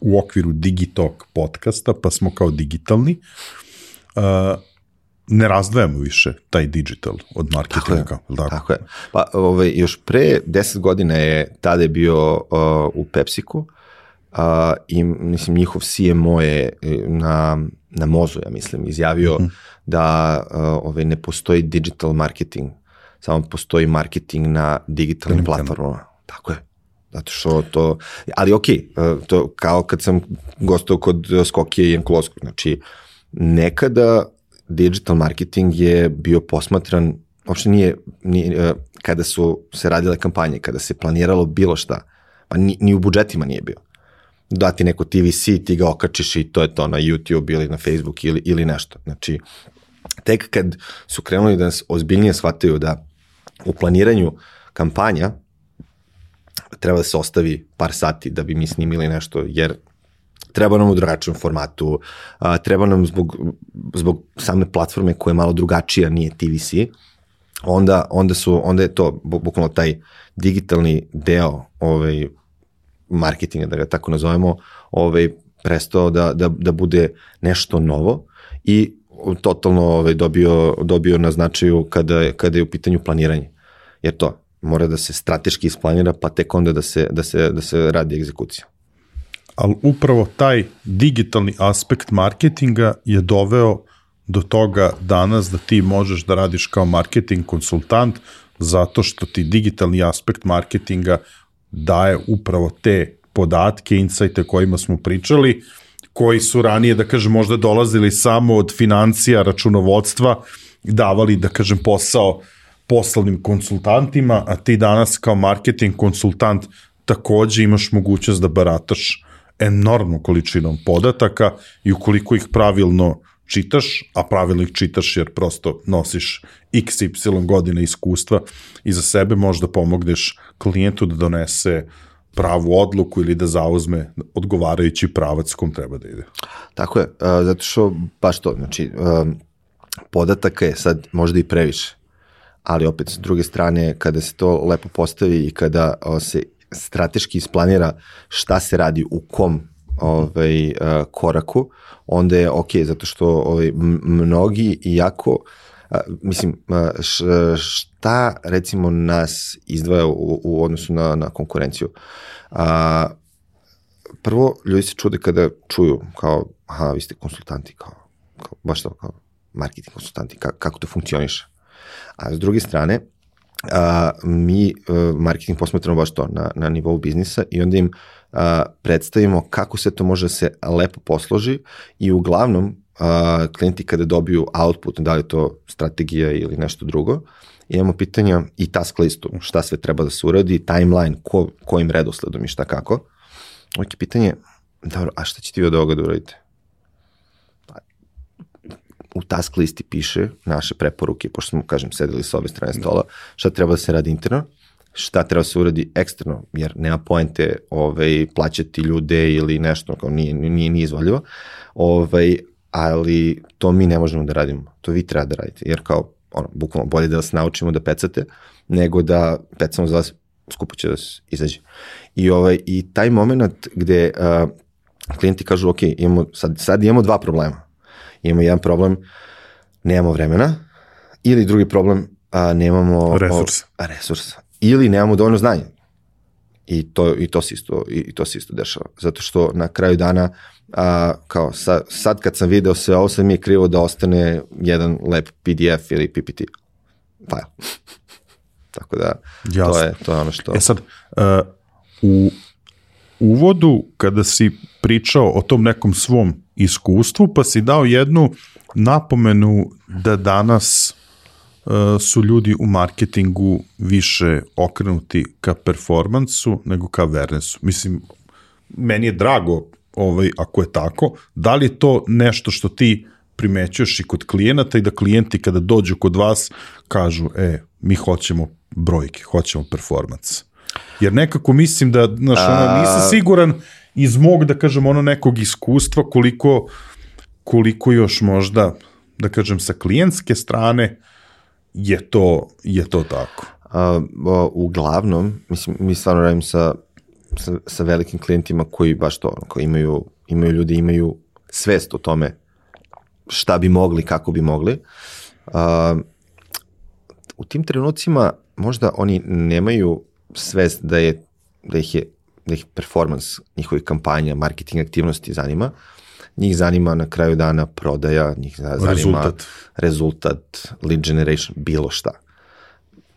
u okviru Digitalk podcasta, pa smo kao digitalni, uh, ne razdvajamo više taj digital od marketinga. Tako je, tako? tako je. Pa ovaj, još pre 10 godina je, tada je bio uh, u Pepsiku uh, i mislim njihov CMO je e, na, na mozu, ja mislim, izjavio mm -hmm. da uh, ovaj, ne postoji digital marketing, samo postoji marketing na digitalnim platformama. Tako je. Zato što to, ali ok, e, to kao kad sam gostao kod Skokije i Jankulovskog, znači nekada digital marketing je bio posmatran, uopšte nije, nije, e, kada su se radile kampanje, kada se planiralo bilo šta, pa ni, ni u budžetima nije bio. Dati neko TVC, ti ga okačiš i to je to na YouTube ili na Facebook ili, ili nešto. Znači, tek kad su krenuli da nas ozbiljnije shvataju da u planiranju kampanja treba da se ostavi par sati da bi mi snimili nešto, jer treba nam u drugačijem formatu, a, treba nam zbog, zbog same platforme koja je malo drugačija, nije TVC, onda, onda, su, onda je to bukvalno taj digitalni deo ovaj, marketinga, da ga tako nazovemo, ovaj, prestao da, da, da bude nešto novo i totalno ovaj, dobio, dobio na značaju kada, kada je u pitanju planiranje. Jer to, mora da se strateški isplanira, pa tek onda da se, da se, da se radi egzekucija. Ali upravo taj digitalni aspekt marketinga je doveo do toga danas da ti možeš da radiš kao marketing konsultant zato što ti digitalni aspekt marketinga daje upravo te podatke, insajte kojima smo pričali, koji su ranije, da kažem, možda dolazili samo od financija, računovodstva, davali, da kažem, posao poslovnim konsultantima, a ti danas kao marketing konsultant takođe imaš mogućnost da barataš enormnom količinom podataka i ukoliko ih pravilno čitaš, a pravilno ih čitaš jer prosto nosiš x, y godine iskustva i za sebe možda pomogneš klijentu da donese pravu odluku ili da zauzme odgovarajući pravac kom treba da ide. Tako je, zato što baš to, znači podataka je sad možda i previše ali opet s druge strane kada se to lepo postavi i kada se strateški isplanira šta se radi u kom ovaj, a, koraku, onda je ok, zato što ovaj, mnogi jako mislim, šta recimo nas izdvaja u, u odnosu na, na konkurenciju? A, prvo, ljudi se čude kada čuju kao, aha, vi ste konsultanti, kao, kao baš to, kao marketing konsultanti, ka, kako to funkcioniše? A s druge strane, a, mi a, e, marketing posmetramo baš to na, na nivou biznisa i onda im a, predstavimo kako se to može da se lepo posloži i uglavnom a, klijenti kada dobiju output, da li to strategija ili nešto drugo, imamo pitanja i task listu, šta sve treba da se uradi, timeline, ko, kojim redosledom i šta kako. Je pitanje, dobro, a šta ćete vi od ovoga da uradite? U task listi piše naše preporuke, pošto smo, kažem, sedeli sa obe strane stola, šta treba da se radi interno, šta treba da se uradi eksterno, jer nema poente ovaj, plaćati ljude ili nešto, kao nije, nije, nije izvaljivo, ovaj, ali to mi ne možemo da radimo, to vi treba da radite, jer kao, ono, bukvalno bolje da vas naučimo da pecate, nego da pecamo za vas, skupo će da se izađe. I, ovaj, i taj moment gde uh, klijenti kažu, ok, imamo, sad, sad imamo dva problema imamo jedan problem, nemamo vremena, ili drugi problem, a, nemamo resursa. O, resursa. Ili nemamo dovoljno znanja. I to, i to se isto, i to se isto dešava. Zato što na kraju dana, a, kao sa, sad kad sam video sve ovo, sad mi je krivo da ostane jedan lep PDF ili PPT file. Tako da, Jasno. to je, to je ono što... E sad, uh, u uvodu, kada si pričao o tom nekom svom iskustvu, pa si dao jednu napomenu da danas uh, su ljudi u marketingu više okrenuti ka performansu nego ka awarenessu. Mislim, meni je drago ovaj, ako je tako, da li to nešto što ti primećuješ i kod klijenata i da klijenti kada dođu kod vas kažu, e, mi hoćemo brojke, hoćemo performance. Jer nekako mislim da, znaš, ono, nisam siguran iz mog, da kažem, ono nekog iskustva koliko, koliko još možda, da kažem, sa klijentske strane je to, je to tako. A, o, uglavnom, mislim, mi stvarno radim sa, sa, sa velikim klijentima koji baš to, ono, koji imaju, imaju ljudi, imaju svest o tome šta bi mogli, kako bi mogli. A, u tim trenucima možda oni nemaju svest da je da ih je da ih performance njihovih kampanja, marketing aktivnosti zanima. Njih zanima na kraju dana prodaja, njih zanima Rezultat. rezultat lead generation, bilo šta.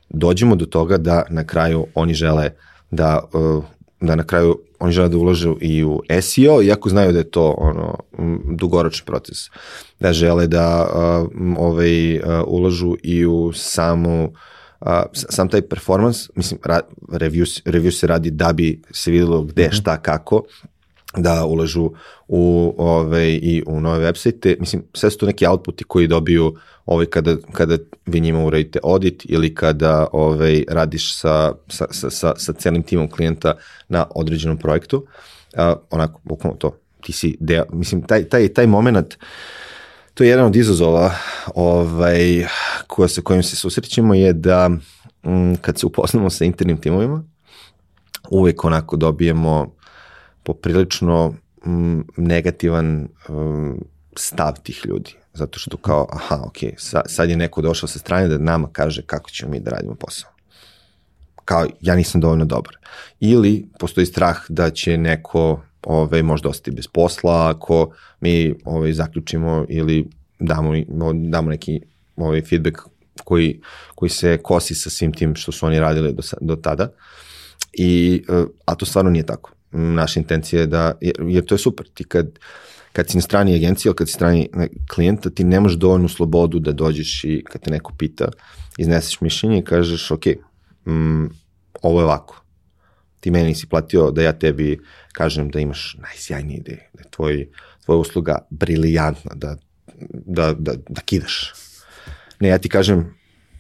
Dođemo do toga da na kraju oni žele da uh, da na kraju oni žele da ulažu i u SEO, iako znaju da je to ono dugoročni proces. Da žele da ovaj, ulažu i u samu uh, sam taj performance, mislim, ra, review, review se radi da bi se videlo gde, šta, kako, da ulažu u ove i u nove websajte. Mislim, sve su to neki outputi koji dobiju ovaj kada, kada vi njima uradite audit ili kada ovaj, radiš sa, sa, sa, sa, sa celim timom klijenta na određenom projektu. A, onako, bukvalno to. Ti si deo, mislim, taj, taj, taj moment to je jedan od izazova ovaj, koja sa kojim se susrećemo je da m, kad se upoznamo sa internim timovima, uvek onako dobijemo poprilično m, negativan m, stav tih ljudi. Zato što kao, aha, ok, sa, sad je neko došao sa strane da nama kaže kako ćemo mi da radimo posao. Kao, ja nisam dovoljno dobar. Ili postoji strah da će neko ove, možda ostati bez posla ako mi ove, zaključimo ili damo, damo neki ovaj feedback koji, koji se kosi sa svim tim što su oni radili do, do tada. I, a to stvarno nije tako naša intencija je da, jer, jer to je super, ti kad, kad si na strani agencije ili kad si strani klijenta, ti nemaš dovoljnu slobodu da dođeš i kad te neko pita, izneseš mišljenje i kažeš, ok, mm, ovo je ovako. Ti meni nisi platio da ja tebi kažem da imaš najsjajnije ideje, da je tvoj, tvoja usluga brilijantna, da, da, da, da kidaš. Ne, ja ti kažem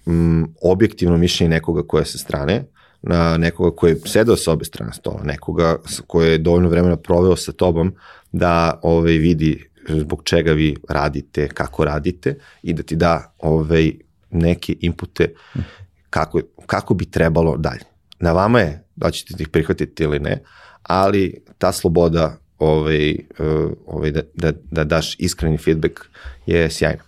mm, objektivno mišljenje nekoga koja sa strane, na nekoga koji je sedao sa obe strane stola, nekoga koji je dovoljno vremena proveo sa tobom da ovaj, vidi zbog čega vi radite, kako radite i da ti da ovaj, neke inpute kako, kako bi trebalo dalje. Na vama je da ćete ih prihvatiti ili ne, ali ta sloboda ovaj, ovaj, da, da, da daš iskreni feedback je sjajna.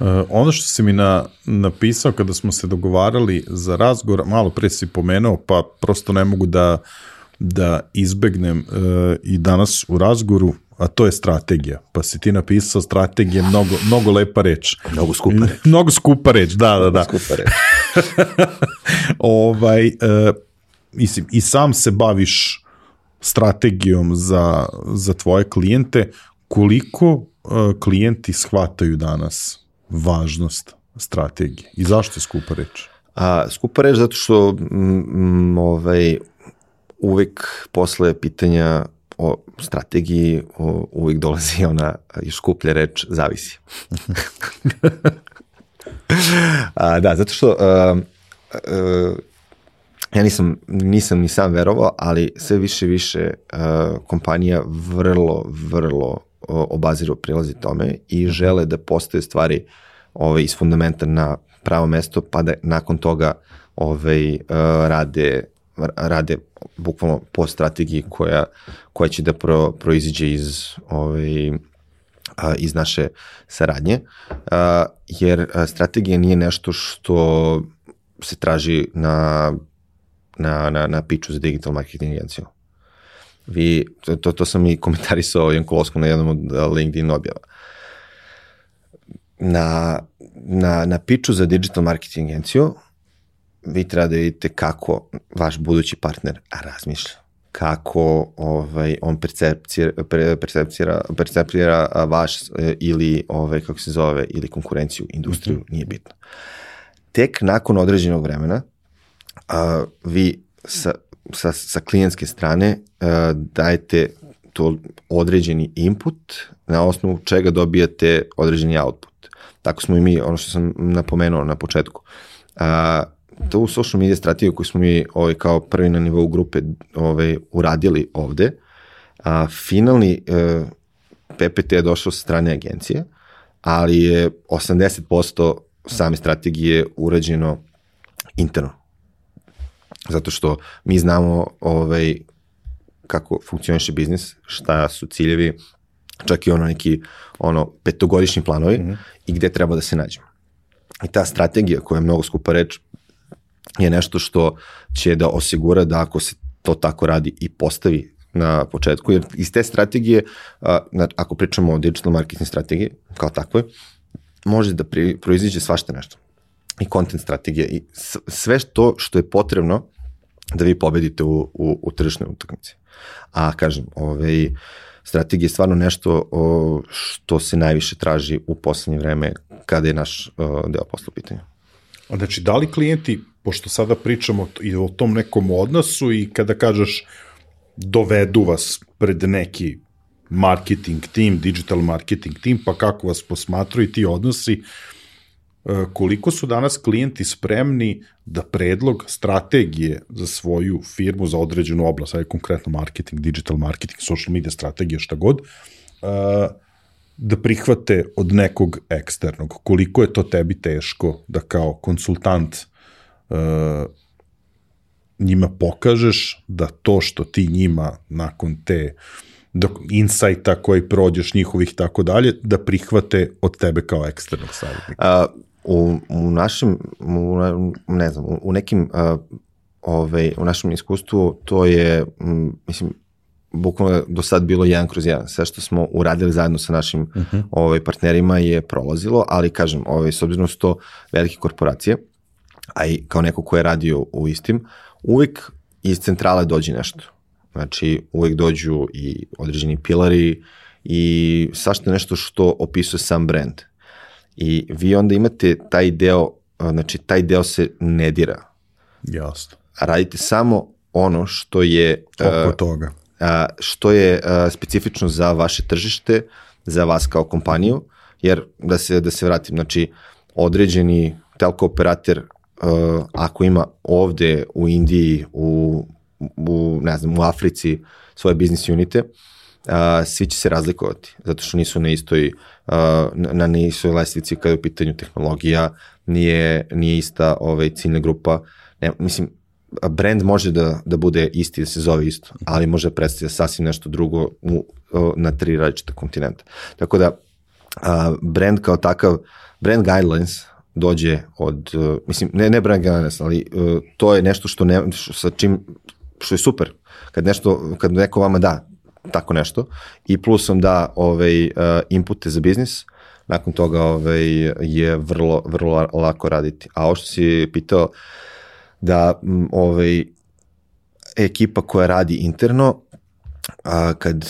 Uh, ono što si mi na, napisao kada smo se dogovarali za razgovor, malo pre si pomenuo, pa prosto ne mogu da, da izbegnem uh, i danas u razgovoru, a to je strategija. Pa si ti napisao strategija, mnogo, mnogo lepa reč. Mnogo skupa reč. mnogo skupa reč, da, da, da. Mnogo skupa reč. ovaj, uh, mislim, i sam se baviš strategijom za, za tvoje klijente, koliko uh, klijenti shvataju danas važnost strategije i zašto je skupa reč? A, skupa reč zato što m, ovaj, uvek posle pitanja o strategiji o, uvek dolazi ona još skuplja reč zavisi. a, da, zato što a, a, ja nisam, nisam ni sam verovao, ali sve više i više a, kompanija vrlo, vrlo obaziru prilazi tome i žele da postaju stvari ovaj, iz fundamenta na pravo mesto, pa da nakon toga ovaj, rade, rade bukvalno po strategiji koja, koja će da pro, proiziđe iz ovaj, iz naše saradnje, jer strategija nije nešto što se traži na, na, na, na piču za digital marketing agenciju vi, to, to, to sam i komentarisao Jankolovskom na jednom od LinkedIn objava. Na, na, na piču za digital marketing agenciju vi treba da vidite kako vaš budući partner razmišlja kako ovaj on percepcira percepcira percepcira vaš e, ili ovaj kako se zove ili konkurenciju industriju mm -hmm. nije bitno. Tek nakon određenog vremena a, vi sa sa, sa klijentske strane uh, dajete to određeni input na osnovu čega dobijate određeni output. Tako smo i mi, ono što sam napomenuo na početku. Uh, tu social media strategiju koju smo mi ovaj, kao prvi na nivou grupe ovaj, uradili ovde, a, finalni uh, PPT je došao sa strane agencije, ali je 80% same strategije urađeno interno zato što mi znamo ovaj, kako funkcioniše biznis, šta su ciljevi, čak i ono neki ono petogodišnji planovi mm -hmm. i gde treba da se nađemo. I ta strategija koja je mnogo skupa reč je nešto što će da osigura da ako se to tako radi i postavi na početku, jer iz te strategije, ako pričamo o digital marketing strategiji kao takvoj, može da proiziđe svašta nešto i content strategije i sve to što je potrebno da vi pobedite u, u, u tržišnoj utakmici. A kažem, ovaj, strategija je stvarno nešto o, što se najviše traži u poslednje vreme kada je naš o, deo posla u pitanju. Znači, da li klijenti, pošto sada pričamo i o tom nekom odnosu i kada kažeš dovedu vas pred neki marketing tim, digital marketing tim, pa kako vas posmatruju ti odnosi, uh, koliko su danas klijenti spremni da predlog strategije za svoju firmu, za određenu oblast, aj konkretno marketing, digital marketing, social media strategija, šta god, e, da prihvate od nekog eksternog. Koliko je to tebi teško da kao konsultant e, njima pokažeš da to što ti njima nakon te dok insajta koji prođeš njihovih tako dalje, da prihvate od tebe kao eksternog savjetnika? U, u našem, u, ne znam, u, nekim, uh, ovaj, u našem iskustvu to je, m, mislim, bukvalno do sad bilo jedan kroz jedan. Sve što smo uradili zajedno sa našim uh mhm. -huh. ovaj, partnerima je prolazilo, ali kažem, ovaj, s obzirom da su to velike korporacije, a i kao neko ko je radio u istim, uvek iz centrale dođe nešto. Znači, uvek dođu i određeni pilari i svašta nešto što opisuje sam brand. I vi onda imate taj deo, znači taj deo se ne dira. Jasno. Radite samo ono što je oko toga. A, što je a, specifično za vaše tržište, za vas kao kompaniju, jer da se da se vratim, znači određeni telko operator uh, ako ima ovde u Indiji, u, u, ne znam, u Africi svoje biznis unite, uh, svi će se razlikovati, zato što nisu na istoj na nisu lestvici kada je u pitanju tehnologija, nije, nije ista ovaj, ciljna grupa. Ne, mislim, brand može da, da bude isti, da se zove isto, ali može da predstavlja sasvim nešto drugo u, na tri različita kontinenta. Tako da, a, brand kao takav, brand guidelines dođe od, uh, mislim, ne, ne brand guidelines, ali uh, to je nešto što ne, što, sa čim, što je super. Kad nešto, kad neko vama da tako nešto i plus vam da ovaj, uh, inpute za biznis, nakon toga ovaj, je vrlo, vrlo lako raditi. A ovo što si pitao, da ovaj, ekipa koja radi interno, a, kad,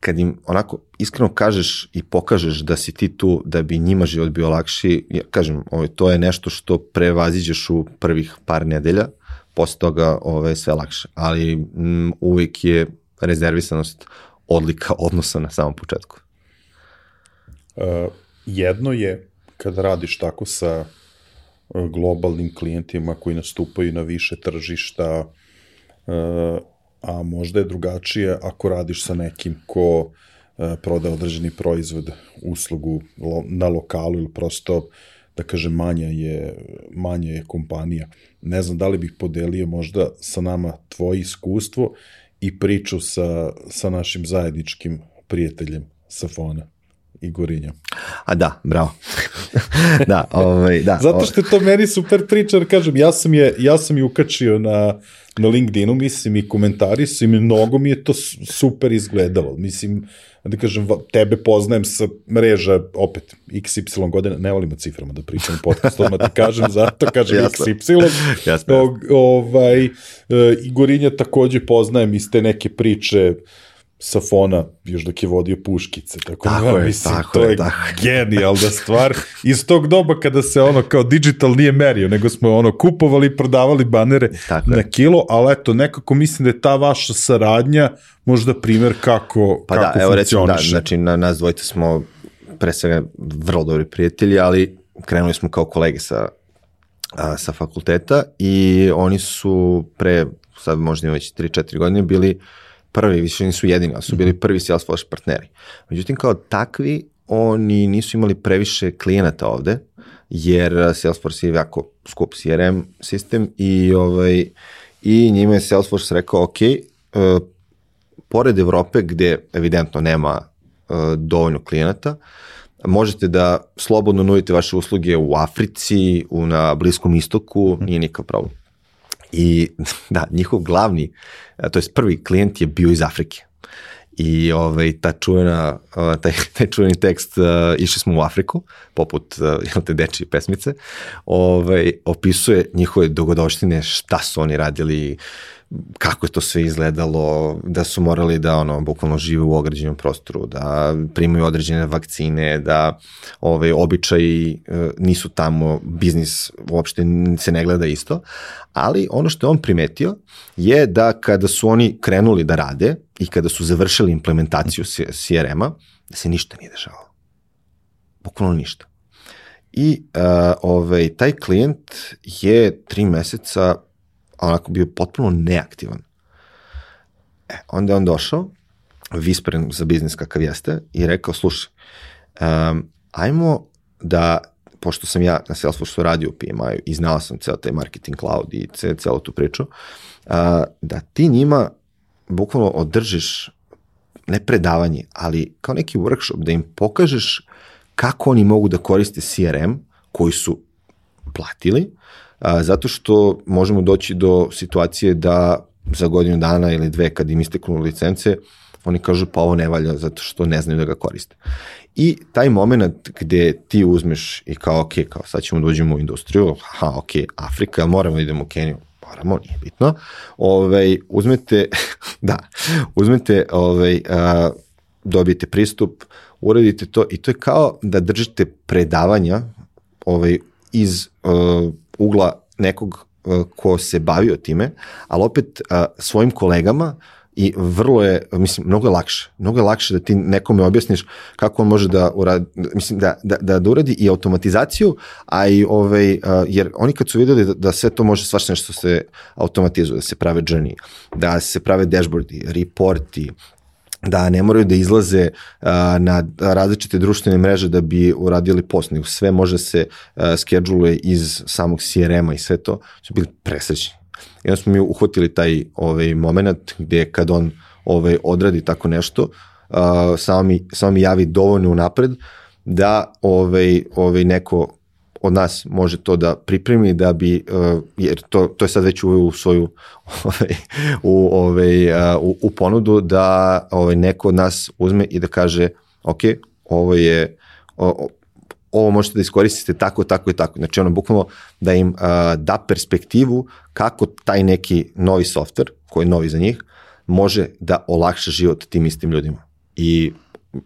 kad im onako iskreno kažeš i pokažeš da si ti tu da bi njima život bio lakši, ja, kažem, ovaj, to je nešto što prevaziđeš u prvih par nedelja, posle toga ovaj, sve lakše. Ali m, uvijek je rezervisanost odlika odnosa na samom početku? Uh, jedno je kada radiš tako sa uh, globalnim klijentima koji nastupaju na više tržišta, uh, a možda je drugačije ako radiš sa nekim ko uh, proda određeni proizvod, uslugu na lokalu ili prosto da kažem manja je, manja je kompanija. Ne znam da li bih podelio možda sa nama tvoje iskustvo i priču sa, sa našim zajedničkim prijateljem Safona. i Gorinja. A da, bravo. da, ovaj, da. Zato što je to meni super priča, jer kažem, ja sam je, ja sam je ukačio na, na LinkedInu, mislim, i komentari su i mnogo mi je to super izgledalo. Mislim, da kažem, tebe poznajem sa mreža, opet, XY godina, ne volimo ciframa da pričam u podcastu, odmah ti kažem, zato kažem jasno. XY. Jasno. O, ovaj, e, I Gorinja takođe poznajem iz te neke priče, sa fona, još dok je vodio puškice. Tako, tako da, je, mislim, tako to je, tako. genijalna stvar. Iz tog doba kada se ono kao digital nije merio, nego smo ono kupovali i prodavali banere Tako na je. kilo, ali eto, nekako mislim da je ta vaša saradnja možda primer kako, Pa kako da, evo recimo, da, znači na nas dvojica smo pre svega vrlo dobri prijatelji, ali krenuli smo kao kolege sa, a, sa fakulteta i oni su pre, sad možda ima već 3-4 godine, bili prvi, više nisu jedini, ali su bili prvi Salesforce partneri. Međutim, kao takvi, oni nisu imali previše klijenata ovde, jer Salesforce je jako skup CRM sistem i, ovaj, i njima je Salesforce rekao, ok, uh, pored Evrope gde evidentno nema uh, dovoljno klijenata, možete da slobodno nudite vaše usluge u Africi, u, na Bliskom istoku, nije nikakav problem. I da, njihov glavni, to je prvi klijent je bio iz Afrike. I ovaj, ta čuvena, uh, taj, taj čuveni tekst, uh, išli smo u Afriku, poput uh, jel te dečije pesmice, ovaj, opisuje njihove dogodoštine, šta su oni radili, kako je to sve izgledalo, da su morali da ono bukvalno žive u ograđenom prostoru, da primaju određene vakcine, da ovaj običaji e, nisu tamo, biznis uopšte se ne gleda isto, ali ono što je on primetio je da kada su oni krenuli da rade i kada su završili implementaciju CRM-a, da se ništa nije dešavalo. Bukvalno ništa. I uh, ovaj, taj klijent je tri meseca onako bio potpuno neaktivan. E, onda je on došao, vispren za biznis kakav jeste, i rekao, slušaj, um, ajmo da, pošto sam ja na Salesforce radio u PMI i znao sam ceo taj marketing cloud i ce, celu tu priču, uh, da ti njima bukvalno održiš ne predavanje, ali kao neki workshop, da im pokažeš kako oni mogu da koriste CRM koji su platili, a, zato što možemo doći do situacije da za godinu dana ili dve kad im isteknu licence, oni kažu pa ovo ne valja zato što ne znaju da ga koriste. I taj moment gde ti uzmeš i kao ok, kao sad ćemo da uđemo u industriju, ha ok, Afrika, moramo da idemo u Keniju, moramo, nije bitno, ovaj, uzmete, da, uzmete, ovaj, a, dobijete pristup, uradite to i to je kao da držite predavanja ovaj, iz uh, ugla nekog uh, ko se bavio time, ali opet uh, svojim kolegama i vrlo je, mislim, mnogo je lakše. Mnogo je lakše da ti nekome objasniš kako on može da uradi, mislim, da, da, da, da uradi i automatizaciju, a i ovaj, uh, jer oni kad su videli da, da sve to može svašta nešto se automatizuje, da se prave journey, da se prave dashboardi, reporti, da ne moraju da izlaze uh, na različite društvene mreže da bi uradili post, nego sve može se uh, skedžuluje iz samog CRM-a i sve to, su bili presrećni. I onda smo mi uhvatili taj ovaj, moment gde kad on ovaj, odradi tako nešto, uh, samo, mi, samo mi javi dovoljno unapred da ovaj, ovaj, neko od nas može to da pripremi da bi uh, jer to to je sad već u svoju ovaj u ovaj uh, u, u ponudu da ovaj neko od nas uzme i da kaže ok, ovo je o, ovo možete da iskoristite tako, tako i tako. Znači ono, bukvalno da im uh, da perspektivu kako taj neki novi softver, koji je novi za njih, može da olakša život tim istim ljudima. I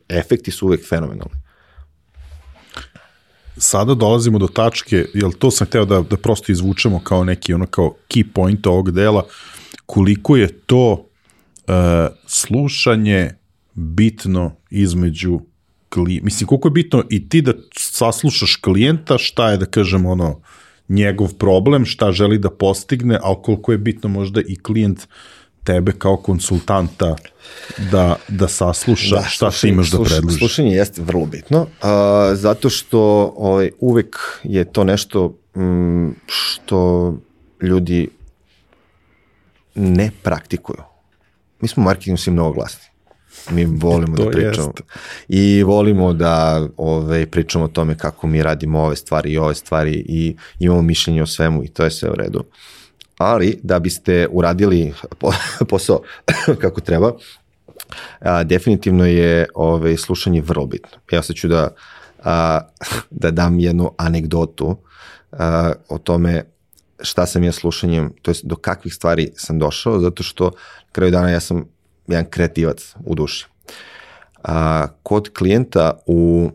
efekti su uvek fenomenalni sada dolazimo do tačke, jel to sam hteo da, da prosto izvučemo kao neki ono kao key point ovog dela, koliko je to uh, slušanje bitno između klijenta, mislim koliko je bitno i ti da saslušaš klijenta, šta je da kažem ono njegov problem, šta želi da postigne, ali koliko je bitno možda i klijent tebe kao konsultanta da, da sasluša da, šta slušanje, ti imaš da predložiš. Slušanje jeste vrlo bitno, a, zato što ovaj, uvek je to nešto m, što ljudi ne praktikuju. Mi smo u marketingu svi mnogo glasni. Mi volimo da pričamo. jest. I volimo da ove, pričamo o tome kako mi radimo ove stvari i ove stvari i imamo mišljenje o svemu i to je sve u redu. Ali da biste uradili po- posao kako treba, a, definitivno je ove, slušanje vrlo bitno. Ja sad ću da, a, da dam jednu anegdotu a, o tome šta sam ja slušanjem, to jest do kakvih stvari sam došao, zato što kraju dana ja sam jedan kreativac u duši. A, kod klijenta u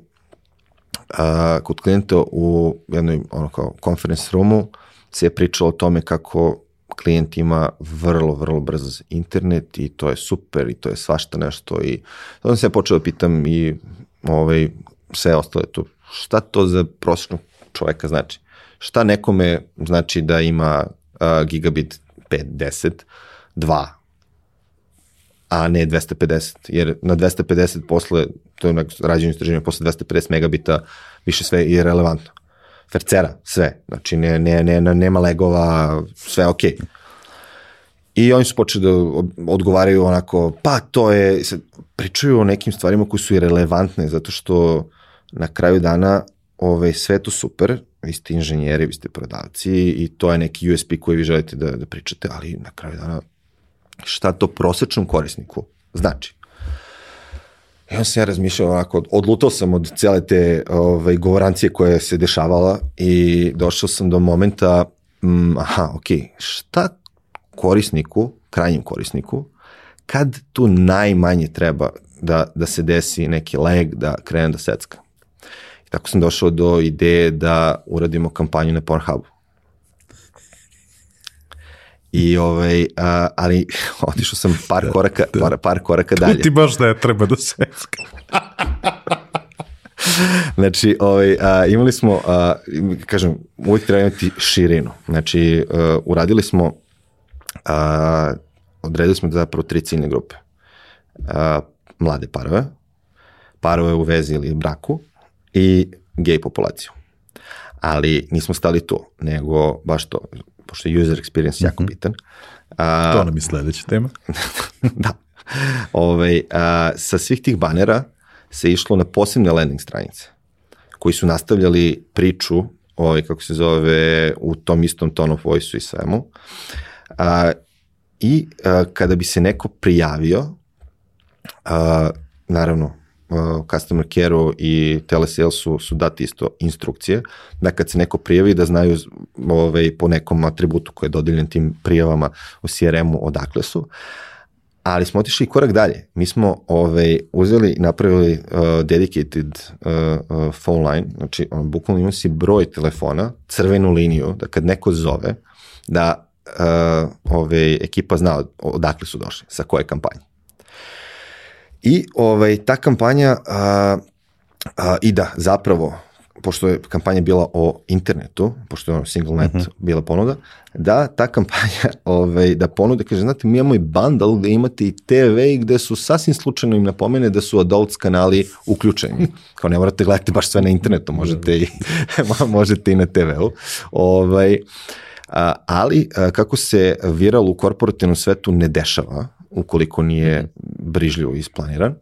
a, kod klijenta u jednoj ono kao conference roomu se pričalo o tome kako klijent ima vrlo, vrlo brz internet i to je super i to je svašta nešto i onda sam počeo da pitam i ovaj, sve ostale tu, šta to za prosječnog čoveka znači? Šta nekome znači da ima uh, gigabit 5, 10, 2, a ne 250, jer na 250 posle, to je rađenje istraživanja, posle 250 megabita više sve je relevantno. Fercera, sve, znači ne, ne, ne, nema legova, sve ok. I oni su počeli da odgovaraju onako, pa to je, sad, pričaju o nekim stvarima koji su i relevantne, zato što na kraju dana ovaj, sve to super, vi ste inženjeri, vi ste prodavci i to je neki USP koji vi želite da, da pričate, ali na kraju dana šta to prosečnom korisniku znači. I onda sam ja razmišljao onako, odlutao sam od cele te ovaj, govorancije koja se dešavala i došao sam do momenta, mm, aha, ok, šta korisniku, krajnjem korisniku, kad tu najmanje treba da, da se desi neki leg, da krene da secka. I tako sam došao do ideje da uradimo kampanju na Pornhubu. I ovaj, a, ali otišao sam par koraka, par, par koraka dalje. Ti baš da je treba da se... Znači, ovaj, a, imali smo, a, kažem, uvijek treba imati širinu. Znači, a, uradili smo, a, odredili smo zapravo tri ciljne grupe. A, mlade parove, parove u vezi ili braku i gej populaciju. Ali nismo stali tu, nego baš to, pošto je user experience jako bitan. A, to nam je sledeća tema. da. Ove, a, sa svih tih banera se išlo na posebne landing stranice koji su nastavljali priču ovaj, kako se zove, u tom istom tone of voice-u i svemu. A, I a, kada bi se neko prijavio, a, naravno, customer care-u i telesalesu su dati isto instrukcije, da kad se neko prijavi da znaju ovaj, po nekom atributu koji je dodeljen tim prijavama u CRM-u odakle su, ali smo otišli korak dalje. Mi smo ovaj, uzeli i napravili uh, dedicated uh, uh, phone line, znači on, bukvalno ima si broj telefona, crvenu liniju, da kad neko zove, da uh, ovaj, ekipa zna odakle su došli, sa koje kampanje. I ovaj, ta kampanja, a, a, i da, zapravo, pošto je kampanja bila o internetu, pošto je ono single net uh -huh. bila ponuda, da ta kampanja, ovaj, da ponude, kaže, znate, mi imamo i bundle gde imate i TV i gde su sasvim slučajno im napomene da su adults kanali uključeni. Kao ne morate gledati baš sve na internetu, možete i, možete i na TV-u. Ovaj, ali kako se viral u korporativnom svetu ne dešava, ukoliko nije brižljivo isplaniran.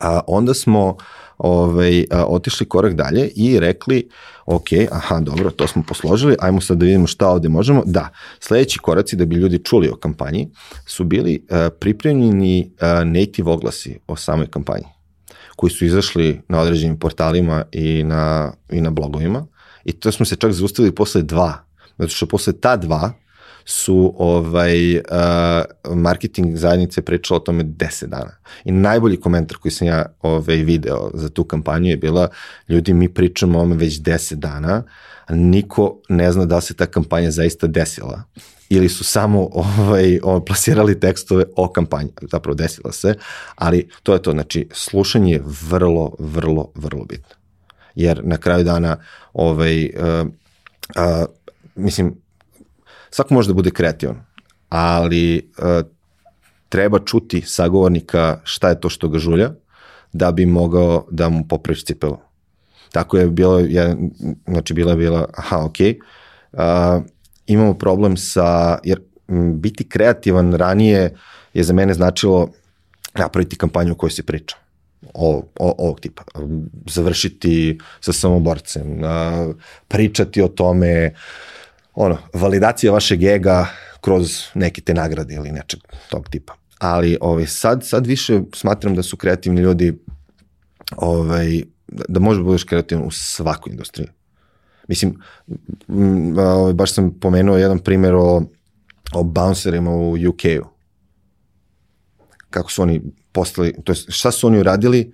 A onda smo ovaj, otišli korak dalje i rekli, ok, aha, dobro, to smo posložili, ajmo sad da vidimo šta ovde možemo. Da, sledeći koraci da bi ljudi čuli o kampanji su bili pripremljeni native oglasi o samoj kampanji koji su izašli na određenim portalima i na, i na blogovima i to smo se čak zaustavili posle dva, zato što posle ta dva su ovaj, uh, marketing zajednice pričala o tome 10 dana. I najbolji komentar koji sam ja ovaj, video za tu kampanju je bila ljudi mi pričamo o ome već 10 dana, a niko ne zna da se ta kampanja zaista desila ili su samo ovaj, ovaj, plasirali tekstove o kampanji, zapravo desila se, ali to je to, znači slušanje je vrlo, vrlo, vrlo bitno. Jer na kraju dana ovaj, uh, uh, mislim, svako može da bude kreativan, ali uh, treba čuti sagovornika šta je to što ga žulja, da bi mogao da mu popraviš cipelu. Tako je bilo, je, znači bila je bila, aha, ok, uh, imamo problem sa, jer m, biti kreativan ranije je za mene značilo napraviti kampanju o kojoj se priča. O, o, ovog tipa. Završiti sa samoborcem, a, pričati o tome, ono, validacija vašeg ega kroz neke te nagrade ili nečeg tog tipa. Ali ovaj, sad, sad više smatram da su kreativni ljudi ovaj, da možeš da budeš kreativan u svakoj industriji. Mislim, ovaj, baš sam pomenuo jedan primjer o, o bouncerima u UK-u. Kako su oni postali, to je šta su oni uradili,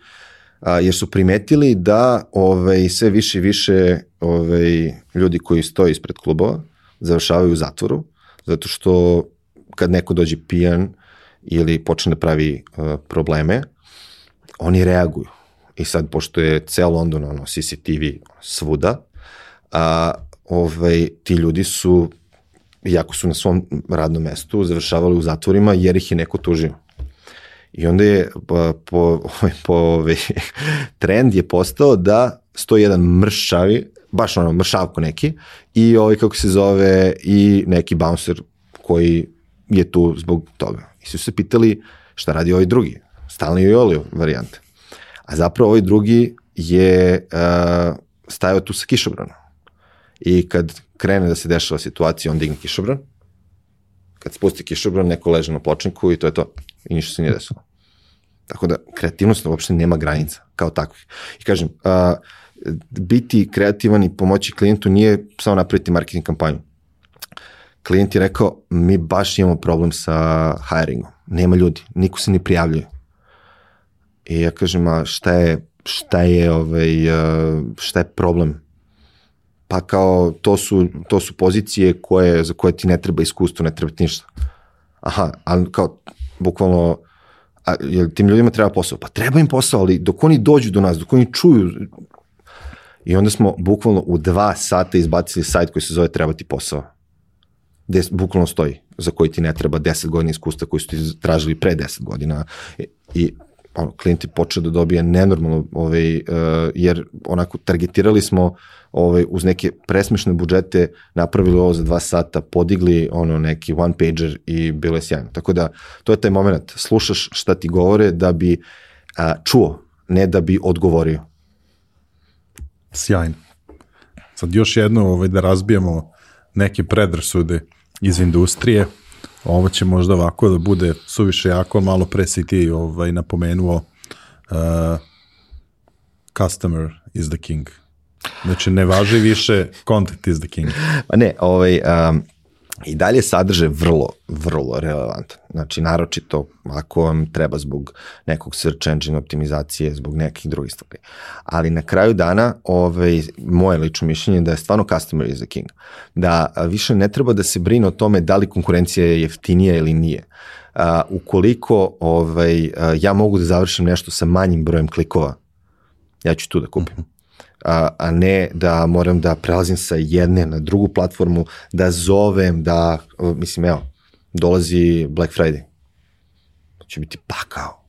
a, jer su primetili da ovaj, sve više i više ovaj, ljudi koji stoje ispred klubova završavaju u zatvoru, zato što kad neko dođe pijan ili počne da pravi uh, probleme, oni reaguju. I sad, pošto je ceo London, ono, CCTV svuda, a, ovaj, ti ljudi su, iako su na svom radnom mestu, završavali u zatvorima jer ih je neko tužio. I onda je po, po, po ovaj, trend je postao da stoji jedan mršavi, baš ono mršavko neki, i ovaj kako se zove, i neki bouncer koji je tu zbog toga. I su se pitali šta radi ovaj drugi, stalni jolio varijante. A zapravo ovaj drugi je uh, stajao tu sa kišobranom. I kad krene da se dešava situacija, on digne kišobran, kad spusti kišobran, neko leže na pločniku i to je to. I ništa se nije desilo. Tako da, kreativnost uopšte nema granica, kao takvih. I kažem, uh, biti kreativan i pomoći klijentu nije samo napraviti marketing kampanju. Klijent je rekao, mi baš imamo problem sa hiringom. Nema ljudi, niko se ne prijavljuje. I ja kažem, a šta je, šta je, ovaj, šta je problem? Pa kao, to su, to su pozicije koje, za koje ti ne treba iskustvo, ne treba ti ništa. Aha, ali kao, bukvalno, a, jel tim ljudima treba posao? Pa treba im posao, ali dok oni dođu do nas, dok oni čuju, i onda smo bukvalno u dva sata izbacili sajt koji se zove treba ti posao. Gde bukvalno stoji, za koji ti ne treba 10 godina iskustva koji su ti tražili pre 10 godina. I, i ono, klijent je počeo da dobije nenormalno, ovaj, uh, jer onako targetirali smo ovaj, uz neke presmešne budžete, napravili ovo za dva sata, podigli ono neki one pager i bilo je sjajno. Tako da, to je taj moment, slušaš šta ti govore da bi uh, čuo, ne da bi odgovorio. Sjajno. Sad još jedno ovaj, da razbijemo neke predrasude iz industrije. Ovo će možda ovako da bude suviše jako, malo pre si ti ovaj, napomenuo uh, customer is the king. Znači, ne važi više content is the king. Pa ne, ovaj, um, i dalje sadrže vrlo, vrlo relevantan. Znači, naročito ako vam treba zbog nekog search engine optimizacije, zbog nekih drugih stvari. Ali na kraju dana, ovaj, moje lično mišljenje je da je stvarno customer is the king. Da više ne treba da se brine o tome da li konkurencija je jeftinija ili nije. Uh, ukoliko ovaj, ja mogu da završim nešto sa manjim brojem klikova, ja ću tu da kupim. A, a ne da moram da prelazim sa jedne na drugu platformu, da zovem, da, mislim, evo, dolazi Black Friday. Će biti pakao.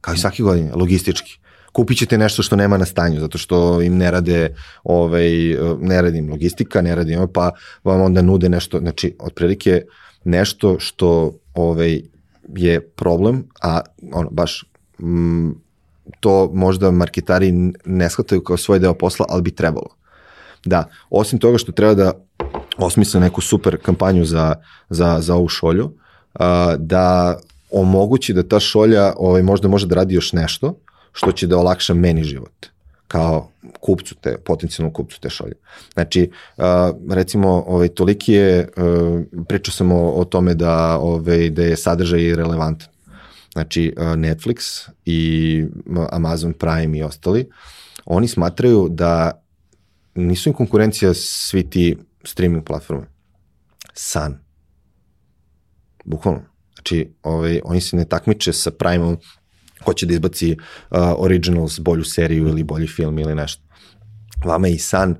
Kao i svake godine, logistički. Kupit ćete nešto što nema na stanju, zato što im ne rade, ovaj, ne radim logistika, ne radim, pa vam onda nude nešto, znači, otprilike nešto što ovaj, je problem, a ono, baš to možda marketari ne shvataju kao svoj deo posla, ali bi trebalo. Da, osim toga što treba da osmisle neku super kampanju za, za, za ovu šolju, da omogući da ta šolja ovaj, možda može da radi još nešto, što će da olakša meni život kao kupcu te, potencijalnom kupcu te šolje. Znači, recimo, ovaj, toliki je, uh, pričao sam o, o tome da, ovaj, da je sadržaj relevantan. Znači uh, Netflix i Amazon Prime i ostali, oni smatraju da nisu im konkurencija svi ti streaming platforme. San. Bukvalno. Znači, ovaj, oni se ne takmiče sa Prime-om ko će da izbaci uh, originals, bolju seriju ili bolji film ili nešto. Vama je i san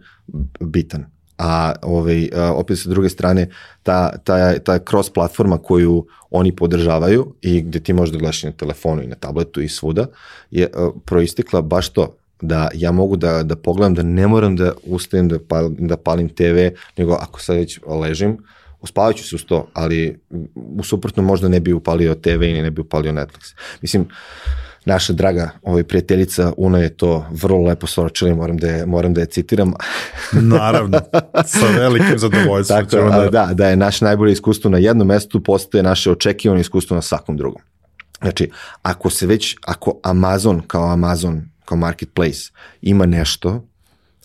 bitan a ovaj, opet sa druge strane ta, ta, ta cross platforma koju oni podržavaju i gde ti možeš da gledaš na telefonu i na tabletu i svuda je proistekla baš to da ja mogu da, da pogledam da ne moram da ustajem da, pal, da palim TV, nego ako sad već ležim, uspavaću se uz to, ali u suprotno možda ne bi upalio TV i ne bi upalio Netflix. Mislim, naša draga ovaj, prijateljica Una je to vrlo lepo soročila moram da je, moram da je citiram. Naravno, sa velikim zadovoljstvom. Tako, da... da, da je naše najbolje iskustvo na jednom mestu, postoje naše očekivano iskustvo na svakom drugom. Znači, ako se već, ako Amazon kao Amazon, kao marketplace ima nešto,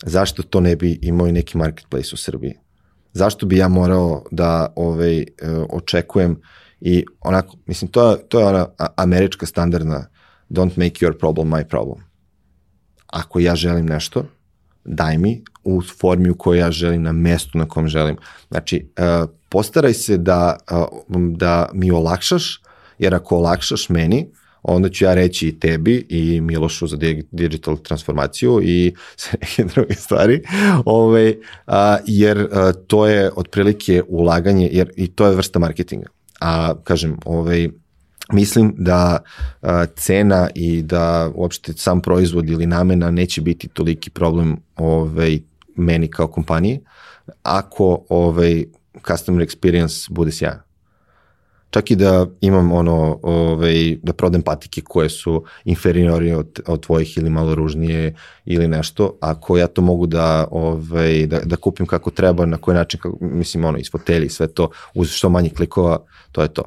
zašto to ne bi imao i neki marketplace u Srbiji? Zašto bi ja morao da ovaj, e, očekujem i onako, mislim, to je, to je ona američka standardna don't make your problem my problem. Ako ja želim nešto, daj mi u formi u kojoj ja želim, na mestu na kom želim. Znači, uh, postaraj se da, uh, da mi olakšaš, jer ako olakšaš meni, onda ću ja reći i tebi i Milošu za digital transformaciju i sve neke druge stvari, Ove, a, jer a, to je otprilike ulaganje, jer i to je vrsta marketinga. A kažem, ovaj, mislim da a, cena i da uopšte sam proizvod ili namena neće biti toliki problem ovaj, meni kao kompaniji, ako ovaj, customer experience bude sjajan. Čak i da imam ono, ovaj, da prodem patike koje su inferiori od, od tvojih ili malo ružnije ili nešto, ako ja to mogu da, ovaj, da, da kupim kako treba, na koji način, kako, mislim, ono, iz fotelji, sve to, uz što manje klikova, to je to.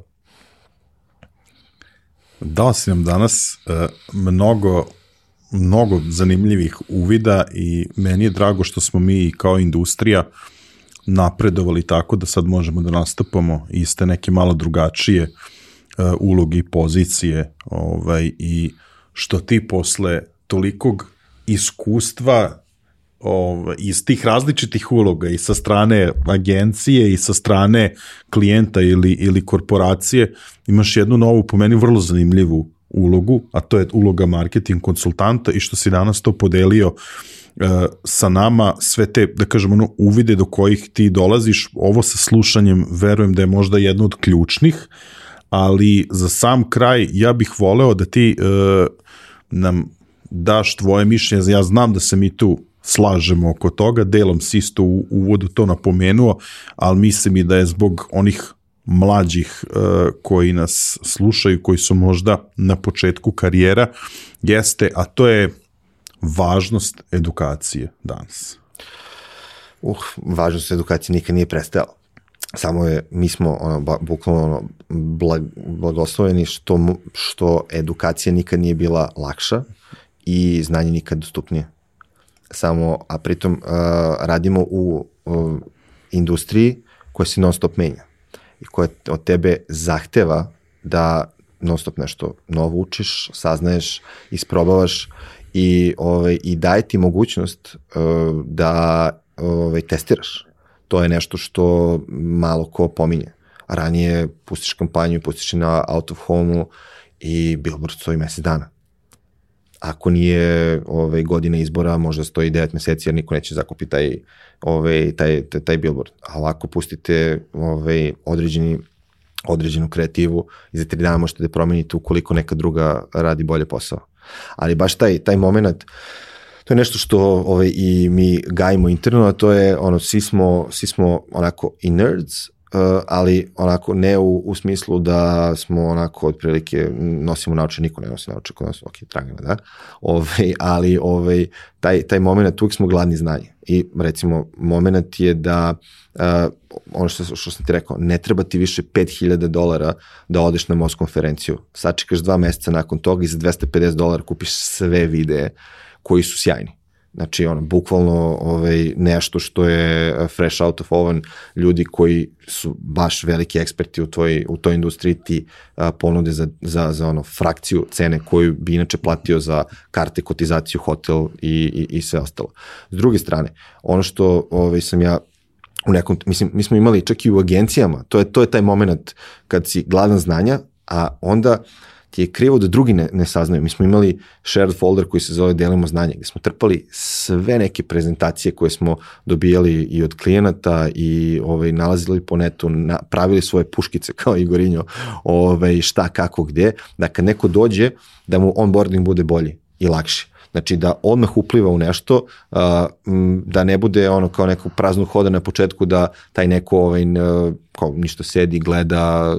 Dao si nam danas uh, mnogo mnogo zanimljivih uvida i meni je drago što smo mi kao industrija napredovali tako da sad možemo da nastupamo iste neke malo drugačije uh, uloge i pozicije ovaj, i što ti posle tolikog iskustva ovaj, iz tih različitih uloga i sa strane agencije i sa strane klijenta ili, ili korporacije imaš jednu novu, po meni vrlo zanimljivu ulogu, a to je uloga marketing konsultanta i što si danas to podelio uh, sa nama sve te, da kažemo, ono, uvide do kojih ti dolaziš, ovo sa slušanjem verujem da je možda jedno od ključnih, ali za sam kraj ja bih voleo da ti uh, nam daš tvoje mišljenje, ja znam da se mi tu slažemo oko toga, delom si isto u uvodu to napomenuo, ali mislim i da je zbog onih mlađih uh, koji nas slušaju, koji su možda na početku karijera, jeste, a to je važnost edukacije danas. Uh, važnost edukacije nikad nije prestajala. Samo je, mi smo ono, bukvalno ono, blag, blagosloveni što, što edukacija nikad nije bila lakša i znanje nikad dostupnije samo, a pritom uh, radimo u uh, industriji koja se non stop menja i koja od tebe zahteva da non stop nešto novo učiš, saznaješ, isprobavaš i, ovaj, i daje ti mogućnost uh, da ovaj, testiraš. To je nešto što malo ko pominje. Ranije pustiš kampanju, pustiš na out of home-u i billboard stoji mesec dana ako nije ovaj, godine izbora, možda stoji 9 meseci jer niko neće zakupiti taj, ovaj, taj, taj, taj billboard. A ovako pustite ovaj, određeni određenu kreativu i za tri dana možete da promenite ukoliko neka druga radi bolje posao. Ali baš taj, taj moment, to je nešto što ovaj, i mi gajimo interno, a to je ono, svi smo, svi smo onako i nerds, Uh, ali onako ne u, u smislu da smo onako otprilike nosimo naoče, niko ne nosi naoče kod nas, ok, tragana, da, Ove, ovaj, ali ovaj, taj, taj moment, uvijek smo gladni znanja i recimo moment je da uh, ono što, što sam ti rekao, ne treba ti više 5000 dolara da odeš na MOS konferenciju, sačekaš dva meseca nakon toga i za 250 dolara kupiš sve videe koji su sjajni Znači, ono, bukvalno ovaj, nešto što je fresh out of oven, ljudi koji su baš veliki eksperti u, tvoj, u toj industriji ti a, ponude za, za, za ono, frakciju cene koju bi inače platio za karte, kotizaciju, hotel i, i, i sve ostalo. S druge strane, ono što ovaj, sam ja u nekom, mislim, mi smo imali čak i u agencijama, to je, to je taj moment kad si gladan znanja, a onda uh, ti je krivo da drugi ne, ne saznaju. Mi smo imali shared folder koji se zove Delimo znanje, gde smo trpali sve neke prezentacije koje smo dobijali i od klijenata i ovaj, nalazili po netu, na, pravili svoje puškice kao Igorinjo, ovaj, šta, kako, gde, da kad neko dođe, da mu onboarding bude bolji i lakši. Znači da odmah upliva u nešto, da ne bude ono kao neko prazno hoda na početku da taj neko ovaj, kao ništa sedi, gleda,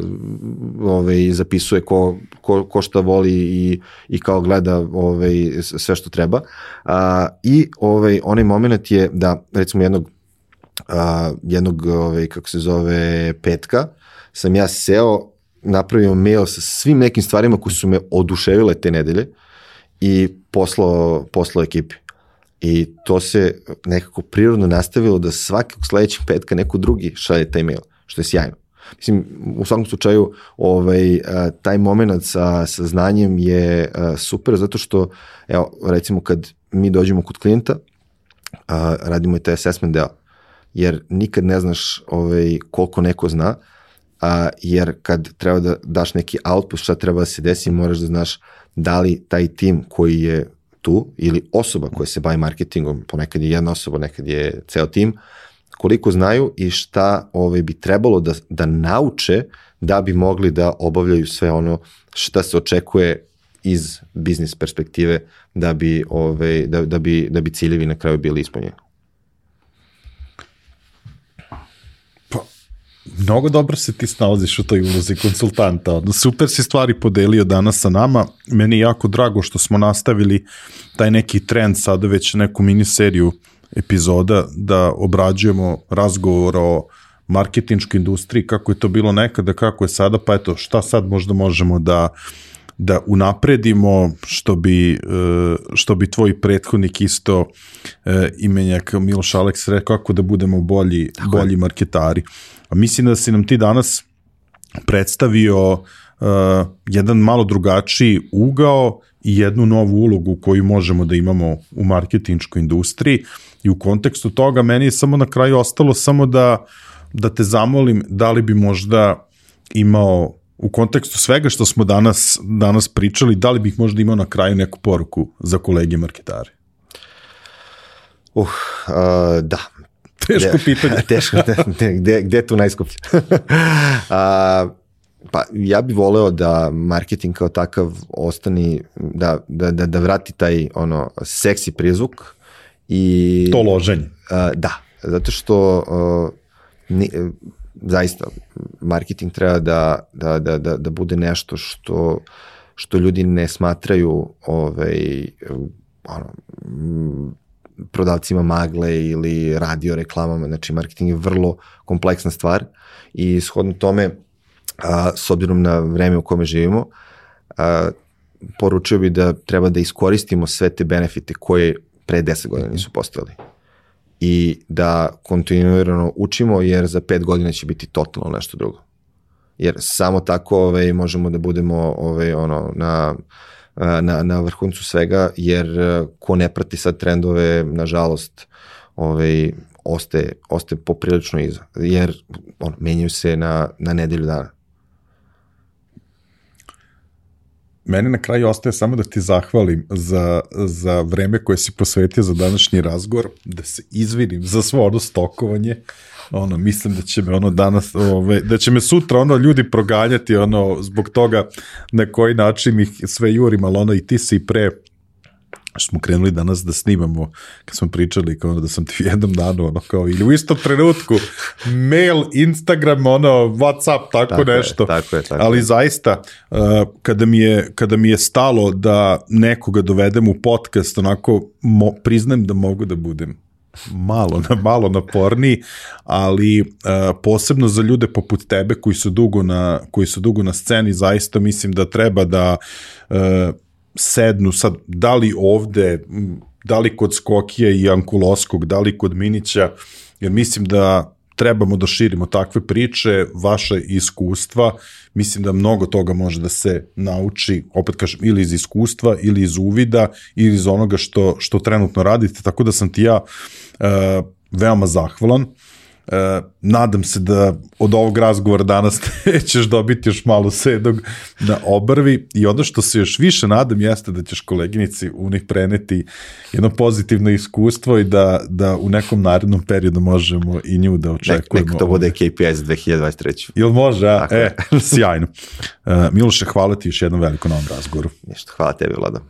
ovaj, zapisuje ko, ko, ko šta voli i, i kao gleda ovaj, sve što treba. I ovaj, onaj moment je da recimo jednog jednog, ovaj, kako se zove, petka, sam ja seo, napravio mail sa svim nekim stvarima koji su me oduševile te nedelje i poslao, poslao ekipi. I to se nekako prirodno nastavilo da svakog sledećeg petka neko drugi šalje taj mail, što je sjajno. Mislim, u svakom slučaju, ovaj, a, taj moment sa, sa znanjem je a, super, zato što, evo, recimo kad mi dođemo kod klijenta, radimo i taj assessment deo, jer nikad ne znaš ovaj, koliko neko zna, a, jer kad treba da daš neki output, šta treba da se desi, moraš da znaš da li taj tim koji je tu ili osoba koja se bavi marketingom, ponekad je jedna osoba, nekad je ceo tim, koliko znaju i šta ovaj, bi trebalo da, da nauče da bi mogli da obavljaju sve ono šta se očekuje iz biznis perspektive da bi, ovaj, da, da, bi, da bi ciljevi na kraju bili ispunjeni. Mnogo dobro se ti snalaziš u toj ulozi konsultanta. Super si stvari podelio danas sa nama. Meni je jako drago što smo nastavili taj neki trend, sada već neku miniseriju epizoda, da obrađujemo razgovor o marketinčkoj industriji, kako je to bilo nekada, kako je sada, pa eto, šta sad možda možemo da da unapredimo što bi, e, što bi tvoj prethodnik isto e, imenjak Miloš Aleks rekao kako da budemo bolji, bolji marketari. A mislim da si nam ti danas predstavio uh, jedan malo drugačiji ugao i jednu novu ulogu koju možemo da imamo u marketinčkoj industriji i u kontekstu toga meni je samo na kraju ostalo samo da, da te zamolim da li bi možda imao u kontekstu svega što smo danas, danas pričali, da li bih možda imao na kraju neku poruku za kolege marketare? Uh, uh, da. Teško Gde- pitanje. Teško, gde, gde, gde tu najskuplje? A, pa ja bih voleo da marketing kao takav ostani, da, da, da, da vrati taj ono seksi prizvuk i... To loženje. A, da, zato što a, ni, zaista marketing treba da, da, da, da, da bude nešto što što ljudi ne smatraju ovaj, ono, prodavcima magle ili radio reklamama, znači marketing je vrlo kompleksna stvar i shodno tome, a, s obzirom na vreme u kome živimo, a, poručio bi da treba da iskoristimo sve te benefite koje pre 10 godina nisu postojali i da kontinuirano učimo jer za pet godina će biti totalno nešto drugo. Jer samo tako ovaj, možemo da budemo ovaj, ono, na, na, na vrhuncu svega, jer eh, ko ne prati sad trendove, nažalost, ovaj, ostaje, ostaje poprilično iza. Jer ono, menjaju se na, na nedelju dana. Meni na kraju ostaje samo da ti zahvalim za, za vreme koje si posvetio za današnji razgovor, da se izvinim za svo ono stokovanje. Ono, mislim da će me ono danas, ove, da će me sutra ono ljudi proganjati ono zbog toga na koji način ih sve jurim, ali ono i ti si pre smo krenuli danas da snimamo, kad smo pričali kao da sam ti u jednom danu, ono kao, ili u istom trenutku, mail, Instagram, ono, Whatsapp, tako, Tako je, nešto. tako je, tako Ali je. zaista, uh, kada, mi je, kada mi je stalo da nekoga dovedem u podcast, onako, mo, priznajem da mogu da budem malo, na, malo naporniji, ali uh, posebno za ljude poput tebe koji su dugo na, koji su dugo na sceni, zaista mislim da treba da uh, sednu sad, da li ovde, da li kod Skokija i Ankuloskog, da li kod Minića, jer mislim da trebamo da širimo takve priče, vaše iskustva, mislim da mnogo toga može da se nauči, opet kažem, ili iz iskustva, ili iz uvida, ili iz onoga što, što trenutno radite, tako da sam ti ja uh, veoma zahvalan. Uh, nadam se da od ovog razgovora danas nećeš dobiti još malo sedog na obrvi i ono što se još više nadam jeste da ćeš koleginici u njih preneti jedno pozitivno iskustvo i da, da u nekom narednom periodu možemo i nju da Nek, očekujemo. nek to bude KPI za 2023. Jel može, a? Tako E, sjajno. Uh, Miloše, hvala ti još jednom veliko na ovom razgovoru. Ništa, hvala tebi, Vlado.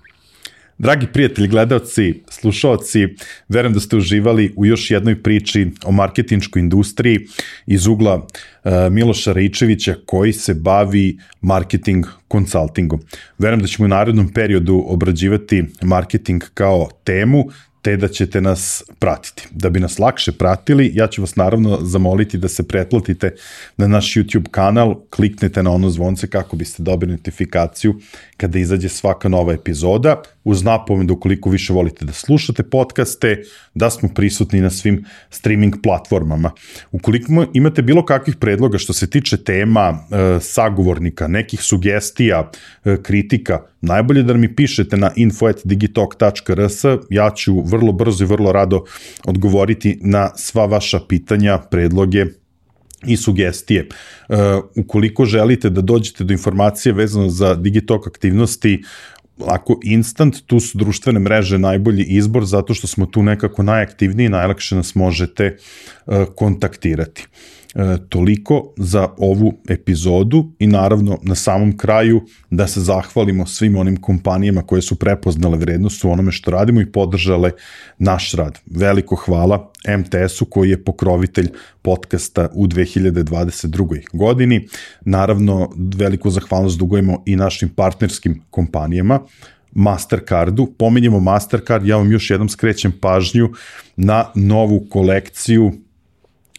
Dragi prijatelji, gledalci, slušalci, verujem da ste uživali u još jednoj priči o marketinškoj industriji iz ugla uh, Miloša Rejčevića koji se bavi marketing konsultingom. Verujem da ćemo u narednom periodu obrađivati marketing kao temu, te da ćete nas pratiti. Da bi nas lakše pratili, ja ću vas naravno zamoliti da se pretplatite na naš YouTube kanal, kliknete na ono zvonce kako biste dobili notifikaciju kada izađe svaka nova epizoda, uz napomen da ukoliko više volite da slušate podcaste, da smo prisutni na svim streaming platformama. Ukoliko imate bilo kakvih predloga što se tiče tema, e, sagovornika, nekih sugestija, e, kritika, najbolje da mi pišete na info.digitalk.rs, ja ću vrlo brzo i vrlo rado odgovoriti na sva vaša pitanja, predloge i sugestije. Uh, ukoliko želite da dođete do informacije vezano za Digitalk aktivnosti, ako instant, tu su društvene mreže najbolji izbor zato što smo tu nekako najaktivniji najlakše nas možete uh, kontaktirati. E, toliko za ovu epizodu i naravno na samom kraju da se zahvalimo svim onim kompanijama koje su prepoznale vrednost u onome što radimo i podržale naš rad. Veliko hvala MTS-u koji je pokrovitelj podcasta u 2022. godini. Naravno, veliku zahvalnost dugujemo i našim partnerskim kompanijama, Mastercardu. Pominjemo Mastercard, ja vam još jednom skrećem pažnju na novu kolekciju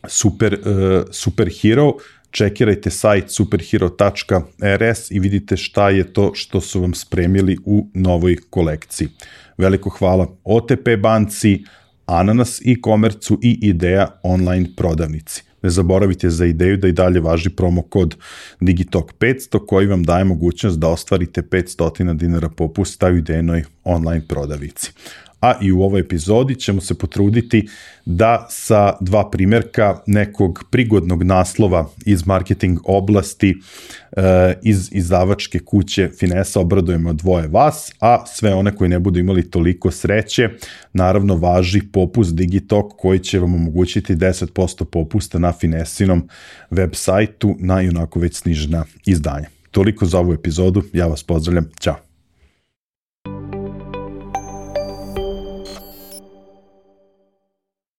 super, uh, superhero, čekirajte sajt superhero.rs i vidite šta je to što su vam spremili u novoj kolekciji. Veliko hvala OTP banci, Ananas i komercu i Ideja online prodavnici. Ne zaboravite za ideju da i dalje važi promo kod Digitalk 500 koji vam daje mogućnost da ostvarite 500 dinara popusta u idejnoj online prodavici a i u ovoj epizodi ćemo se potruditi da sa dva primjerka nekog prigodnog naslova iz marketing oblasti e, iz izdavačke kuće Finesa obradujemo dvoje vas, a sve one koji ne budu imali toliko sreće, naravno važi popust Digitalk koji će vam omogućiti 10% popusta na Finesinom web sajtu na i onako već snižena izdanja. Toliko za ovu epizodu, ja vas pozdravljam, ćao.